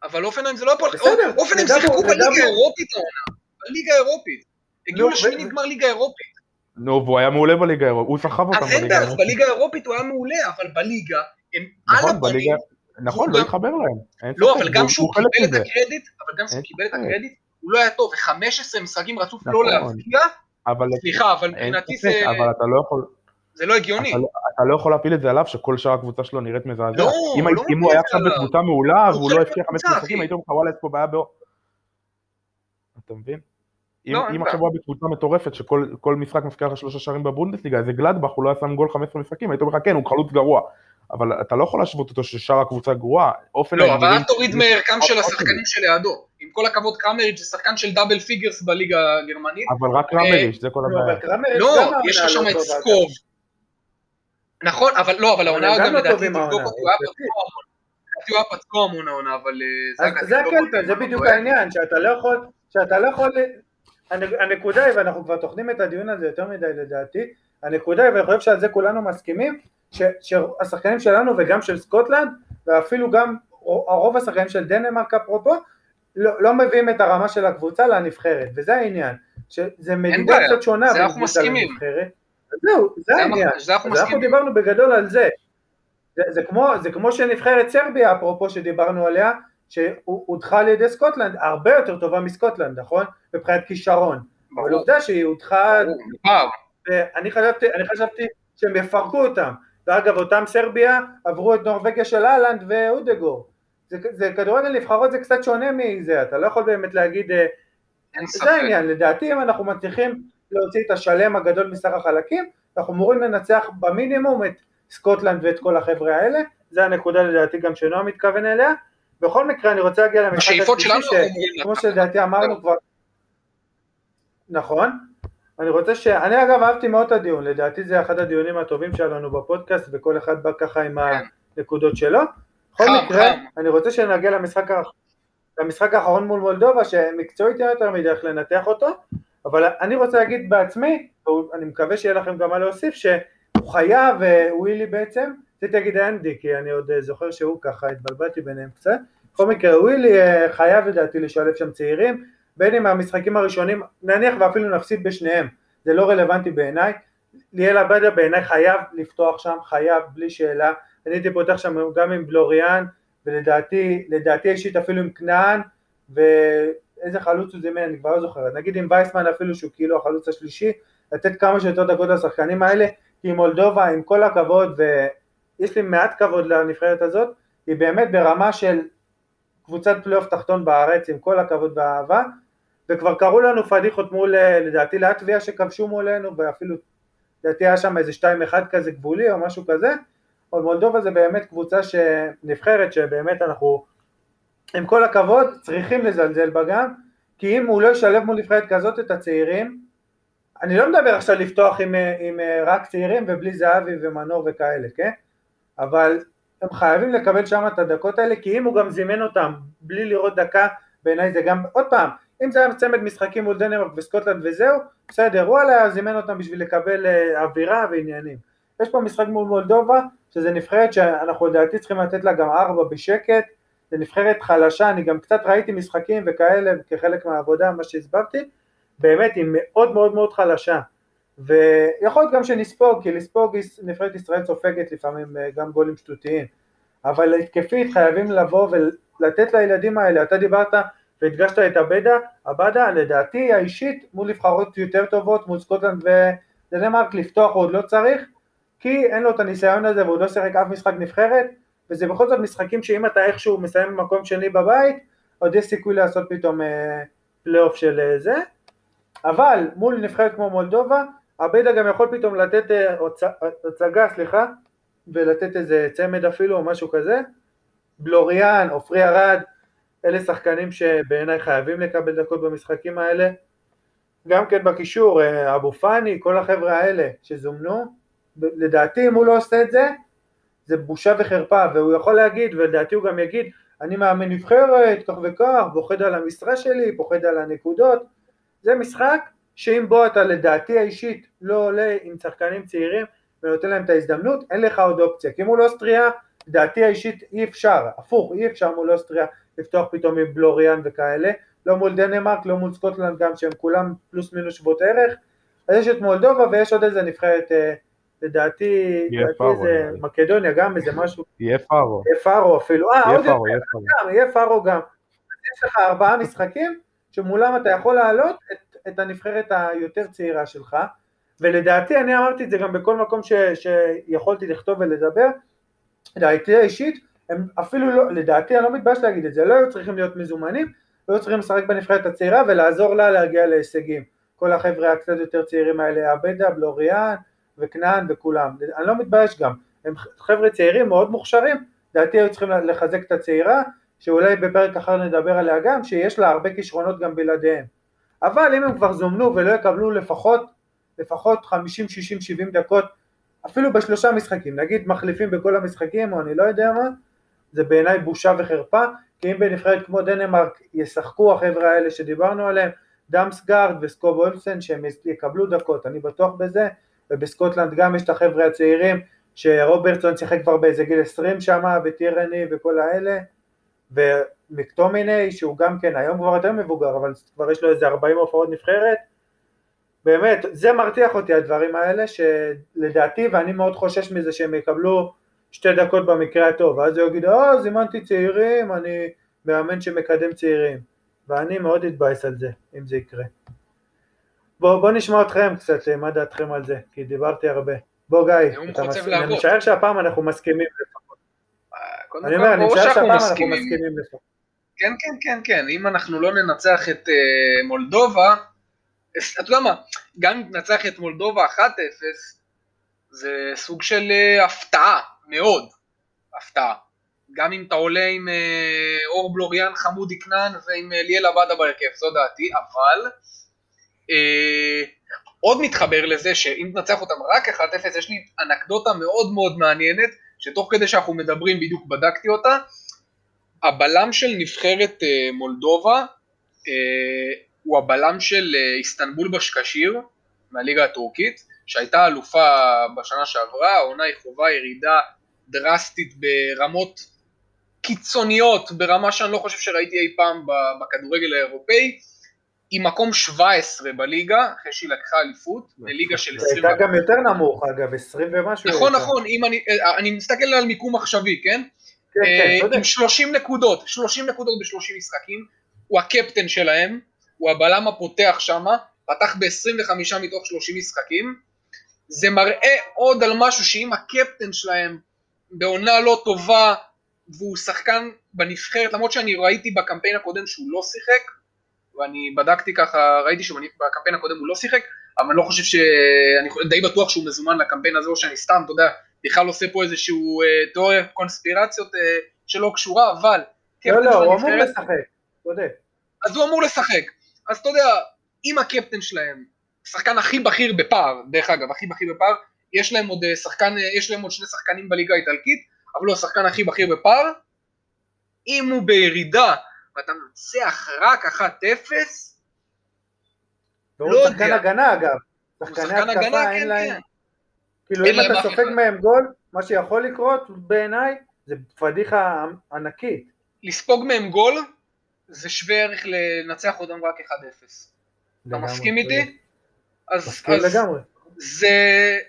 אבל אופנהיים זה לא הפועל חיפה. אופנהיים שיחקו בליגה האירופית העונה. בליגה האירופית. הגיעו נו, לשמינית גמר ליגה אירופית. נו, והוא היה מעולה בליגה האירופית, הוא סחב אותם אז אין בליגה האירופית. בליגה האירופית הוא היה מעולה, אבל בליגה הם על נכון, הפנים. בליגה, נכון, לא התחבר להם. לא, אבל גם כשהוא קיבל את. הקרדיט, אבל גם כשהוא קיבל את. הקרדיט, הוא לא היה טוב, ו-15 משחקים רצוף לא נכון. להבקיע, סליחה, אבל מבחינתי זה אבל אתה לא יכול... זה לא הגיוני. אתה לא- אתה לא יכול להפיל את זה עליו שכל שאר הקבוצה שלו נראית מזעזע. לא, אם לא הוא את היה עכשיו. בקבוצה מעולה הוא והוא לא חלק הבקיע חמש משחקים, אחי. היית אומר לך וואלה יש פה בעיה. אתה מבין? אם לא, אם בעיה. עכשיו הוא היה בקבוצה מטורפת שכל כל משחק מבקיע לך שלושה שערים בבונדסליגה, זה גלדבך, הוא לא היה שם גול 15 משחקים, היית אומר לך כן, הוא חלוץ גרוע. אבל אתה לא יכול להשוות אותו ששאר הקבוצה גרועה. לא, אבל אל תוריד מערכם של אוקיי. השחקנים שלידו. עם כל הכבוד, קרמריץ' זה שחקן של double figures בליגה הגרמנית. אבל קרמריץ', זה כל נו, הבעיה. לא, גם יש לך העונה שם לא את סקוב. נכון, אבל לא, אבל העונה גם לא לדעתי, תבדוק אותי, הוא היה. פצוע המון. הוא היה פצוע המון העונה, אבל אה, זה אז אגב, זה לא לא בדיוק. העניין, שאתה לא יכול, שאתה לא יכול, הנ- הנקודה היא, ואנחנו כבר טוחנים את הדיון הזה יותר מדי לדעתי, הנקודה היא, ואני חושב שעל זה כולנו מסכימים, ש- שהשחקנים שלנו וגם של סקוטלנד, ואפילו גם הרוב השחקנים של דנמרק אפרופו, לא, לא מביאים את הרמה של הקבוצה לנבחרת, וזה העניין, שזה מדידה קצת שונה בין אנחנו קבוצה מסכימים. לנבחרת, זהו, זה זה העניין, אנחנו- זה אנחנו אנחנו. דיברנו בגדול על זה, זה, זה, כמו, זה כמו שנבחרת סרביה, אפרופו שדיברנו עליה, שהודחה על ידי סקוטלנד, הרבה יותר טובה מסקוטלנד, נכון? מבחינת כישרון. אבל עובדה שהיא הודחה, פער. ואני חשבתי, אני חשבתי שהם יפרקו אותם. ואגב, אותם סרביה עברו את נורבגיה של אהלנד ואודגור. זה, זה כדורגל נבחרות זה קצת שונה מזה, אתה לא יכול באמת להגיד, אה, אין זה ספק. העניין, לדעתי אם אנחנו מצליחים להוציא את השלם הגדול מסך החלקים, אנחנו אמורים לנצח במינימום את סקוטלנד ואת כל החבר'ה האלה, זה הנקודה לדעתי גם שנועה מתכוון אליה. בכל מקרה אני רוצה להגיע למשחק שלנו השלישי, שכמו לקחת. שלדעתי אמרנו כבר, נכון, אני רוצה ש... אני אגב אהבתי מאוד את הדיון, לדעתי זה אחד הדיונים הטובים שהיה לנו בפודקאסט וכל אחד בא ככה עם כן. הנקודות שלו. בכל חם, מקרה, חם. אני רוצה שנגיע למשחק, למשחק האחרון מול מולדובה, שמקצועית אין יותר מדי איך לנתח אותו, אבל אני רוצה להגיד בעצמי, ואני מקווה שיהיה לכם גם מה להוסיף, שהוא חייב, ווילי בעצם, רציתי להגיד אנדי, כי אני עוד אה, זוכר שהוא ככה, התבלבלתי ביניהם קצת, בכל מקרה ווילי אה, חייב לדעתי לשלב שם צעירים, בין אם מהמשחקים הראשונים, נניח ואפילו נפסיד בשניהם, זה לא רלוונטי בעיניי, ליאל עבדה בעיניי חייב לפתוח שם, חייב, בלי שאלה, אני הייתי פותח שם גם עם בלוריאן, ולדעתי, לדעתי אישית אפילו עם כנען, ואיזה חלוץ הוא זימן, אני כבר לא זוכר, נגיד עם וייסמן אפילו שהוא כאילו החלוץ השלישי, לתת כמה שיותר דקות לשחקנים האלה, כי מולדובה עם כל הכבוד, ויש לי מעט כבוד לנבחרת הזאת, היא באמת ברמה של קבוצת פלייאוף תחתון בארץ, עם כל הכבוד והאהבה, וכבר קראו לנו פדיחות מול, אה, לדעתי לטביה שכבשו מולנו, ואפילו, לדעתי היה שם איזה 2-1 כזה גבולי או משהו כזה, אבל מולדובה זה באמת קבוצה שנבחרת שבאמת אנחנו, עם כל הכבוד, צריכים לזלזל בה גם, כי אם הוא לא ישלב מול נבחרת כזאת את הצעירים, אני לא מדבר עכשיו לפתוח עם, אה, עם אה, רק צעירים ובלי זהבי ומנור וכאלה, כן? אבל הם חייבים לקבל שם את הדקות האלה, כי אם הוא גם זימן אותם בלי לראות דקה, בעיניי זה גם, עוד פעם, אם זה היה צמד משחקים מול דנמרק וסקוטלנד וזהו, בסדר, וואלה, זימן אותם בשביל לקבל אה, אווירה ועניינים. יש פה משחק מול מולדובה, שזה נבחרת שאנחנו לדעתי צריכים לתת לה גם ארבע בשקט, זה נבחרת חלשה, אני גם קצת ראיתי משחקים וכאלה כחלק מהעבודה, מה שהסברתי, באמת היא מאוד מאוד מאוד חלשה. ויכול להיות גם שנספוג, כי לספוג נבחרת ישראל סופגת לפעמים אה, גם גולים שטותיים, אבל התקפית חייבים לבוא ולתת לילדים האלה, אתה דיברת והדגשת את עבדה, עבדה לדעתי האישית מול נבחרות יותר טובות, מול סקוטלנד ודנמרק לפתוח הוא עוד לא צריך, כי אין לו את הניסיון הזה והוא לא שיחק אף משחק נבחרת, וזה בכל זאת משחקים שאם אתה איכשהו מסיים במקום שני בבית, עוד יש סיכוי לעשות פתאום אה, פלייאוף של אה, זה, אבל מול נבחרת כמו מולדובה, עבדה גם יכול פתאום לתת אה, הצגה, סליחה, ולתת איזה צמד אפילו או משהו כזה. בלוריאן, עופרי ארד, אלה שחקנים שבעיניי חייבים לקבל דקות במשחקים האלה. גם כן בקישור, אה, אבו פאני, כל החבר'ה האלה שזומנו, לדעתי אם הוא לא עושה את זה, זה בושה וחרפה, והוא יכול להגיד, ולדעתי הוא גם יגיד, אני מאמן נבחרת, כך וכך, פוחד על המשרה שלי, פוחד על הנקודות, זה משחק שאם בו אתה לדעתי האישית לא עולה עם שחקנים צעירים ונותן להם את ההזדמנות, אין לך עוד אופציה, כי מול אוסטריה, לדעתי האישית אי אפשר, הפוך, אי אפשר מול אוסטריה לפתוח פתאום עם בלוריאן וכאלה, לא מול דנמרק, לא מול סקוטלנד גם, שהם כולם פלוס מינוס שוות ערך, אז יש את מולדובה ויש עוד איזה נבחרת, אה, לדעתי, לדעתי איזה מקדוניה גם, איזה משהו. יהיה פארו. יהיה פארו אפילו, אה, עוד יותר, יהיה פארו. גם. יש לך ארבעה משחקים שמולם אתה יכול להעלות את, את הנבחרת היותר צעירה שלך, ולדעתי, אני אמרתי את זה גם בכל מקום ש, שיכולתי לכתוב ולדבר, לדעתי האישית, הם אפילו לא, לדעתי אני לא מתבייש להגיד את זה, לא היו צריכים להיות מזומנים, היו צריכים לשחק בנבחרת הצעירה ולעזור לה להגיע להישגים. כל החבר'ה הקצת יותר צעירים האלה, עבדה, בלוריאן וכנען וכולם. אני לא מתבייש גם, הם חבר'ה צעירים מאוד מוכשרים, לדעתי היו צריכים לחזק את הצעירה, שאולי בפרק אחר נדבר עליה גם, שיש לה הרבה כישרונות גם בלעדיהם. אבל אם הם כבר זומנו ולא יקבלו לפחות, לפחות 50, 60, 70 דקות, אפילו בשלושה משחקים, נגיד מחליפים בכל המשחקים או אני לא יודע מה, זה בעיניי בושה וחרפה, כי אם בנבחרת כמו דנמרק ישחקו החבר'ה האלה שדיברנו עליהם, דאמסגארד וסקוב אולסן שהם יקבלו דקות, אני בטוח בזה, ובסקוטלנד גם יש את החבר'ה הצעירים, שרוברטסון שיחק כבר באיזה גיל 20 שם, וטירני וכל האלה, ומקטומיני שהוא גם כן היום כבר יותר מבוגר, אבל כבר יש לו איזה 40 הופעות נבחרת, באמת, זה מרתיח אותי הדברים האלה, שלדעתי, ואני מאוד חושש מזה שהם יקבלו שתי דקות במקרה הטוב, ואז הוא יגיד, אה, זימנתי צעירים, אני מאמן שמקדם צעירים, ואני מאוד אתבאס על זה, אם זה יקרה. בואו בוא נשמע אתכם קצת, מה דעתכם על זה, כי דיברתי הרבה. בוא גיא, אני משער שהפעם אנחנו מסכימים לפחות. אני אומר, אני משער שהפעם אנחנו מסכימים. כן, כן, כן, כן, אם אנחנו לא ננצח את uh, מולדובה, אתה יודע מה, גם אם ננצח את מולדובה 1-0, זה סוג של uh, הפתעה, מאוד הפתעה. גם אם אתה עולה עם uh, אור בלוריאן חמודי כנען ועם ליאל עבדה בהרכב, זו דעתי, אבל עוד מתחבר לזה שאם תנצח אותם רק 1-0, יש לי אנקדוטה מאוד מאוד מעניינת, שתוך כדי שאנחנו מדברים בדיוק בדקתי אותה, הבלם של נבחרת uh, מולדובה uh, הוא הבלם של uh, איסטנבול בשקשיר מהליגה הטורקית, שהייתה אלופה בשנה שעברה, העונה היא חובה ירידה דרסטית ברמות קיצוניות, ברמה שאני לא חושב שראיתי אי פעם בכדורגל האירופאי, היא מקום 17 בליגה, אחרי שהיא לקחה אליפות, בליגה של 20... הייתה גם יותר נמוך אגב, 20 ומשהו. נכון, נכון, אם אני, אה, אני מסתכל על מיקום עכשווי, כן? כן, כן, אה, עם 30 נקודות, 30 נקודות ב-30 משחקים, הוא הקפטן שלהם, הוא הבלם הפותח שם, פתח ב-25 מתוך 30 משחקים, זה מראה עוד על משהו שאם הקפטן שלהם בעונה לא טובה והוא שחקן בנבחרת, למרות שאני ראיתי בקמפיין הקודם שהוא לא שיחק, ואני בדקתי ככה, ראיתי שבקמפיין הקודם הוא לא שיחק, אבל אני לא חושב ש... אני די בטוח שהוא מזומן לקמפיין הזה, או שאני סתם, אתה יודע, בכלל עושה פה איזשהו אה, תיאוריה קונספירציות אה, שלא קשורה, אבל... לא, לא, הוא אמור לשחק, צודק. אז הוא אמור לשחק. אז אתה יודע, אם הקפטן שלהם, שחקן הכי בכיר בפער, דרך אגב, הכי בכיר בפער, יש להם עוד אה, שחקן, אה, יש להם עוד שני שחקנים בליגה האיטלקית, אבל הוא השחקן הכי בכיר בפער, אם הוא בירידה ואתה מנצח רק 1-0, והוא לא שחקן הגנה אגב, שחקני התקפה אין כן, להם, כן. כאילו אם אתה סופג מהם גול, מה שיכול לקרות בעיניי זה פדיחה ענקית. לספוג מהם גול זה שווה ערך לנצח אותם רק 1-0. אתה מסכים איתי? מסכים לגמרי. זה,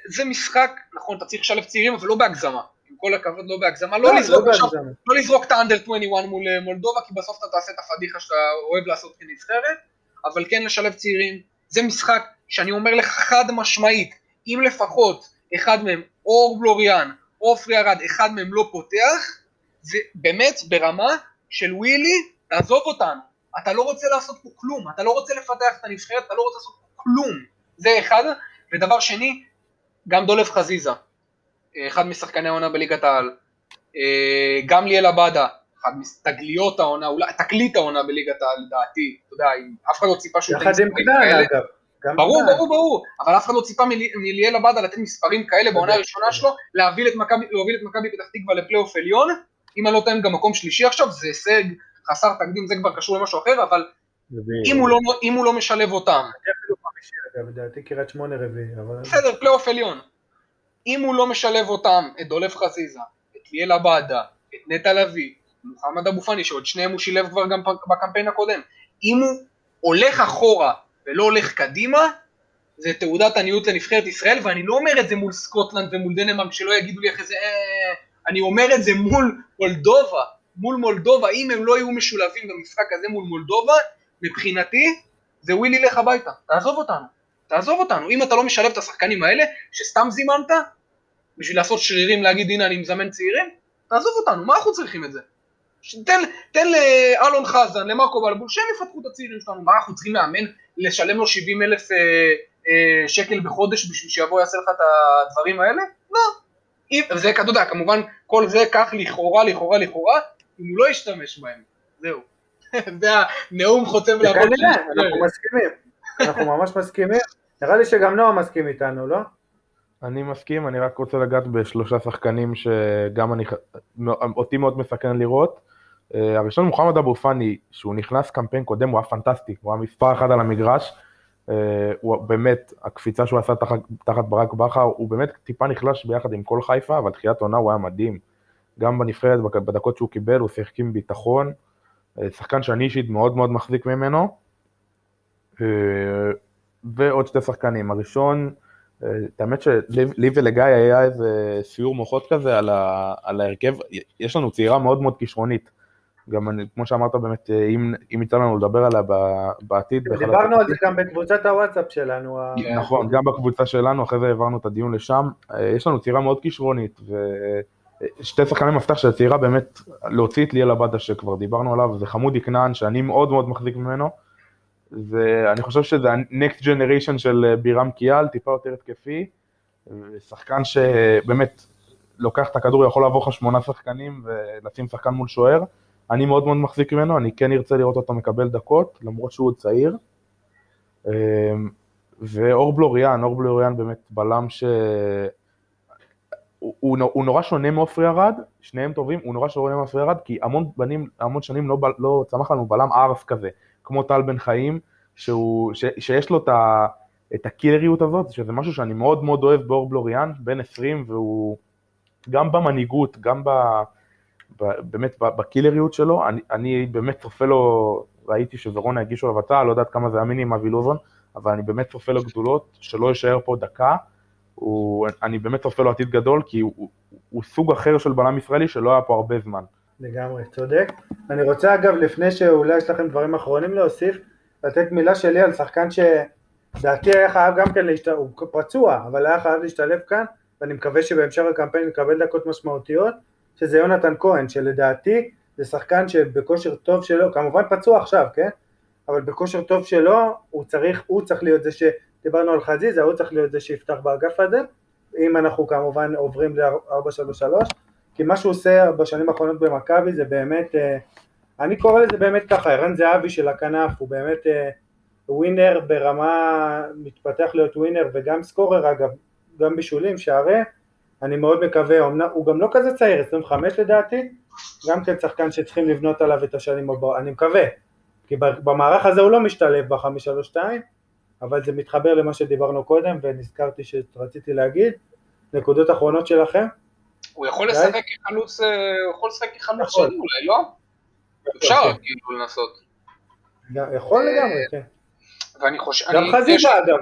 זה משחק, נכון, אתה צריך לשלב צעירים, אבל לא בהגזמה. כל הכבוד, לא בהגזמה. לא, לא, לזרוק, לא, עכשיו, לא לזרוק את האנדר 21 מול אה, מולדובה, כי בסוף אתה תעשה את הפדיחה שאתה אוהב לעשות כנבחרת, אבל כן לשלב צעירים. זה משחק שאני אומר לך חד משמעית, אם לפחות אחד מהם, או בלוריאן, או עופרי ארד, אחד מהם לא פותח, זה באמת ברמה של ווילי, תעזוב אותנו. אתה לא רוצה לעשות פה כלום, אתה לא רוצה לפתח את הנבחרת, אתה לא רוצה לעשות פה כלום. זה אחד. ודבר שני, גם דולף חזיזה, אחד משחקני העונה בליגת העל, אה, גם ליאל עבדה, אחד מתגליות העונה, אולי תקליט העונה בליגת העל לדעתי, אתה יודע, אף אחד לא ציפה שהוא יחד עם קדן אגב. ברור, ברור, ברור, אבל אף אחד לא ציפה מליאל עבאדה לתת מספרים כאלה בעונה הראשונה שלו, להוביל את מכבי פתח תקווה לפלייאוף עליון, אם אני לא טוען גם מקום שלישי עכשיו, זה הישג חסר תקדים, זה כבר קשור למשהו אחר, אבל אם הוא, לא, אם הוא לא משלב אותם... אני אפילו חמישי, אגב, לדעתי קריית שמונה רביעי, אבל... בסדר, פלייאוף עליון. אם הוא לא משלב אותם, את דולב חזיזה, את ליאל עבאדה, את נטע לביא, מוחמד אבו פאני, שעוד שניהם הוא שילב כבר גם בקמפיין הקודם, אם הוא הולך אחורה ולא הולך קדימה, זה תעודת עניות לנבחרת ישראל, ואני לא אומר את זה מול סקוטלנד ומול דנמרק, שלא יגידו לי אחרי זה, אה, אני אומר את זה מול מולדובה, מול מולדובה, אם הם לא יהיו משולבים במשחק הזה מול מולדובה, מבחינתי זה ווילי לך הביתה, תעזוב אותנו, תעזוב אותנו, אם אתה לא משלב את השחקנים האלה, שסתם זימנת, בשביל לעשות שרירים להגיד הנה אני מזמן צעירים, תעזוב אותנו, מה אנחנו צריכים את זה? תן, תן לאלון חזן, למרקו בלבול, שהם יפתחו את הצעירים שלנו, מה אנחנו צריכים לאמן, לשלם לו 70 אלף אה, אה, שקל בחודש בשביל שיבוא יעשה לך את הדברים האלה? לא. וזה, אתה יודע, כמובן, כל זה כך לכאורה, לכאורה, לכאורה, אם הוא לא ישתמש בהם, זהו. זה הנאום חותם לעבוד. כנראה, אנחנו מסכימים, אנחנו ממש מסכימים. נראה לי שגם נועה מסכים איתנו, לא? אני מסכים, אני רק רוצה לגעת בשלושה שחקנים שגם אני, אותי מאוד מסכן לראות. אה, הראשון מוחמד אבו פאני, שהוא נכנס קמפיין קודם, הוא היה פנטסטי, הוא היה מספר אחד על המגרש. אה, הוא באמת, הקפיצה שהוא עשה תחת, תחת ברק בכר, הוא באמת טיפה נחלש ביחד עם כל חיפה, אבל תחילת עונה הוא היה מדהים. גם בנבחרת, בדקות שהוא קיבל, הוא שיחק עם ביטחון. אה, שחקן שאני אישית מאוד מאוד מחזיק ממנו. ועוד שתי שחקנים. הראשון, את האמת שלי ולגיא היה איזה סיור מוחות כזה על, ה, על ההרכב, יש לנו צעירה מאוד מאוד כישרונית. גם אני, כמו שאמרת באמת, אם, אם יצא לנו לדבר עליה בעתיד. דיברנו על זה גם בקבוצת הוואטסאפ שלנו. נכון, גם בקבוצה שלנו, אחרי זה העברנו את הדיון לשם. יש לנו צעירה מאוד כישרונית, ושתי שחקני מפתח של הצעירה באמת, להוציא את ליאל עבדה שכבר דיברנו עליו, זה חמודי כנען שאני מאוד מאוד מחזיק ממנו. ואני חושב שזה ה-next generation של אה, בירם קיאל, טיפה יותר התקפי, שחקן שבאמת לוקח את הכדור, יכול לעבור לך שמונה שחקנים ולשים שחקן מול שוער. אני מאוד מאוד מחזיק ממנו, אני כן ארצה לראות אותו מקבל דקות, למרות שהוא עוד צעיר. אמ, ואור בלוריאן, אור בלוריאן באמת בלם ש... הוא, הוא, הוא נורא שונה מעופרי ארד, שניהם טובים, הוא נורא שונה מעופרי ארד, כי המון בנים, המון שנים לא, לא צמח לנו בלם ארס כזה. כמו טל בן חיים, שהוא, ש, שיש לו את, ה, את הקילריות הזאת, שזה משהו שאני מאוד מאוד אוהב באור בלוריאן, בן 20, והוא גם במנהיגות, גם ב, ב, באמת בקילריות שלו, אני, אני באמת צופה לו, ראיתי שורונה הגישו לבצע, לא יודעת כמה זה אמיני עם אבי לוזון, אבל אני באמת צופה לו גדולות, שלא יישאר פה דקה, הוא, אני באמת צופה לו עתיד גדול, כי הוא, הוא, הוא סוג אחר של בלם ישראלי שלא היה פה הרבה זמן. לגמרי, צודק. אני רוצה אגב, לפני שאולי יש לכם דברים אחרונים להוסיף, לתת מילה שלי על שחקן שדעתי היה חייב גם כן להשתלב, הוא פצוע, אבל היה חייב להשתלב כאן, ואני מקווה שבהמשך הקמפיין יקבל דקות משמעותיות, שזה יונתן כהן, שלדעתי זה שחקן שבכושר טוב שלו, כמובן פצוע עכשיו, כן? אבל בכושר טוב שלו, הוא צריך, הוא צריך להיות זה שדיברנו על חזיזה, הוא צריך להיות זה שיפתח באגף הזה, אם אנחנו כמובן עוברים ל-433, כי מה שהוא עושה בשנים האחרונות במכבי זה באמת, אה, אני קורא לזה באמת ככה, ערן זהבי של הכנף, הוא באמת אה, ווינר ברמה, מתפתח להיות ווינר וגם סקורר אגב, גם בישולים, שערי, אני מאוד מקווה, הוא גם לא כזה צעיר, 25 לדעתי, גם כן שחקן שצריכים לבנות עליו את השנים הבאות, אני מקווה, כי במערך הזה הוא לא משתלב ב-532, אבל זה מתחבר למה שדיברנו קודם ונזכרתי שרציתי להגיד, נקודות אחרונות שלכם? הוא יכול לשחק כחלוץ, אה, הוא יכול לשחק כחלוץ שני אולי, לא? אפשר כאילו לנסות. יכול לגמרי, כן. ואני חושב... גם חזיזה אגב.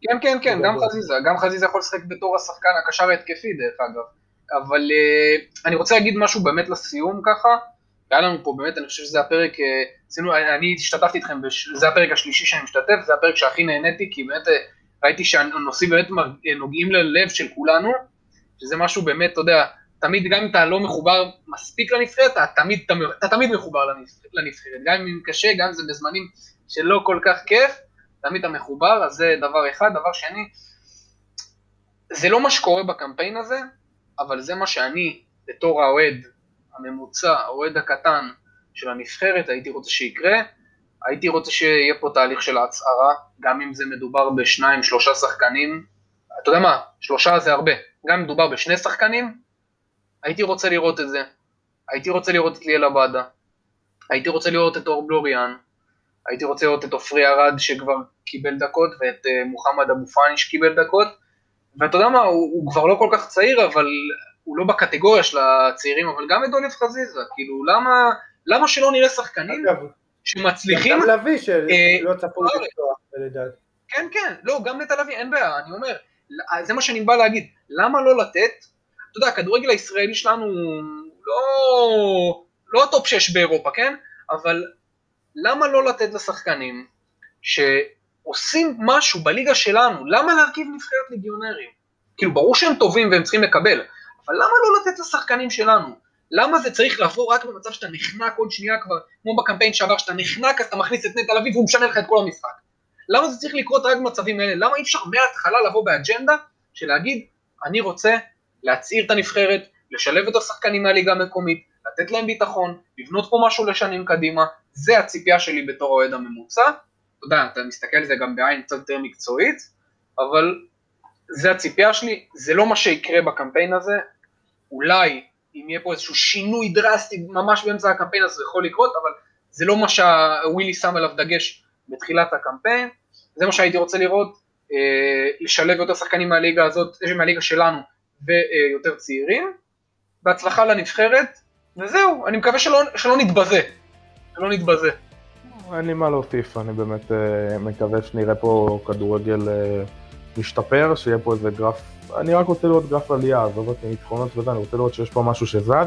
כן, כן, כן, גם חזיזה. גם חזיזה יכול לשחק בתור השחקן הקשר ההתקפי דרך אגב. אבל אה, אני רוצה להגיד משהו באמת לסיום ככה. היה לנו פה באמת, אני חושב שזה הפרק, אה, עשינו, אני השתתפתי איתכם, זה הפרק השלישי שאני משתתף, זה הפרק שהכי נהניתי, כי באמת ראיתי שהנושאים באמת נוגעים ללב של כולנו. שזה משהו באמת, אתה יודע, תמיד גם אם אתה לא מחובר מספיק לנבחרת, אתה תמיד, אתה, אתה תמיד מחובר לנבחרת, גם אם קשה, גם אם זה בזמנים שלא כל כך כיף, תמיד אתה מחובר, אז זה דבר אחד. דבר שני, זה לא מה שקורה בקמפיין הזה, אבל זה מה שאני, בתור האוהד הממוצע, האוהד הקטן של הנבחרת, הייתי רוצה שיקרה. הייתי רוצה שיהיה פה תהליך של ההצהרה, גם אם זה מדובר בשניים, שלושה שחקנים. אתה יודע מה, שלושה זה הרבה. גם אם מדובר בשני שחקנים, הייתי רוצה לראות את זה. הייתי רוצה לראות את ליאל עבאדה. הייתי רוצה לראות את אור בלוריאן. הייתי רוצה לראות את עופרי ארד שכבר קיבל דקות, ואת uh, מוחמד אבו פאני שקיבל דקות. ואתה יודע מה, הוא, הוא כבר לא כל כך צעיר, אבל הוא לא בקטגוריה של הצעירים, אבל גם את דולב חזיזה, כאילו, למה, למה שלא נראה שחקנים אגב, שמצליחים... גם לביא שלא אה, צפוי ארץ. לפתוח, לדעתי. כן, כן, לא, גם נטע לביא, אין בעיה, אני אומר, זה מה שאני בא להגיד, למה לא לתת, אתה יודע, הכדורגל הישראלי שלנו לא, לא הטופ 6 באירופה, כן? אבל למה לא לתת לשחקנים שעושים משהו בליגה שלנו, למה להרכיב נבחרת ליגיונרים? כאילו, ברור שהם טובים והם צריכים לקבל, אבל למה לא לתת לשחקנים שלנו? למה זה צריך לבוא רק במצב שאתה נחנק עוד שנייה כבר, כמו בקמפיין שעבר, שאתה נחנק אז אתה מכניס את נטע לביא והוא משנה לך את כל המשחק? למה זה צריך לקרות רק במצבים האלה? למה אי אפשר מההתחלה לבוא באג'נדה של להגיד, אני רוצה להצעיר את הנבחרת, לשלב את השחקנים מהליגה המקומית, לתת להם ביטחון, לבנות פה משהו לשנים קדימה, זה הציפייה שלי בתור האוהד הממוצע. אתה יודע, אתה מסתכל על זה גם בעין קצת יותר מקצועית, אבל זה הציפייה שלי, זה לא מה שיקרה בקמפיין הזה, אולי אם יהיה פה איזשהו שינוי דרסטי ממש באמצע הקמפיין הזה זה יכול לקרות, אבל זה לא מה שווילי שם עליו דגש בתחילת הקמפיין, זה מה שהייתי רוצה לראות, אה, לשלב יותר שחקנים מהליגה הזאת, מהליגה שלנו ויותר צעירים, בהצלחה לנבחרת, וזהו, אני מקווה שלא, שלא נתבזה, שלא נתבזה. אין לי מה להוסיף, אני באמת אה, מקווה שנראה פה כדורגל אה, משתפר, שיהיה פה איזה גרף, אני רק רוצה לראות גרף עלייה, עזוב אותי ניצחונות וזה, אני רוצה לראות שיש פה משהו שזז.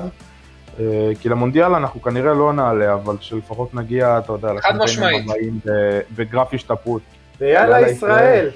אה, כי למונדיאל אנחנו כנראה לא נעלה, אבל שלפחות נגיע, אתה יודע, חד משמעית. בגרף השתפרות. ויאללה יאללה, ישראל.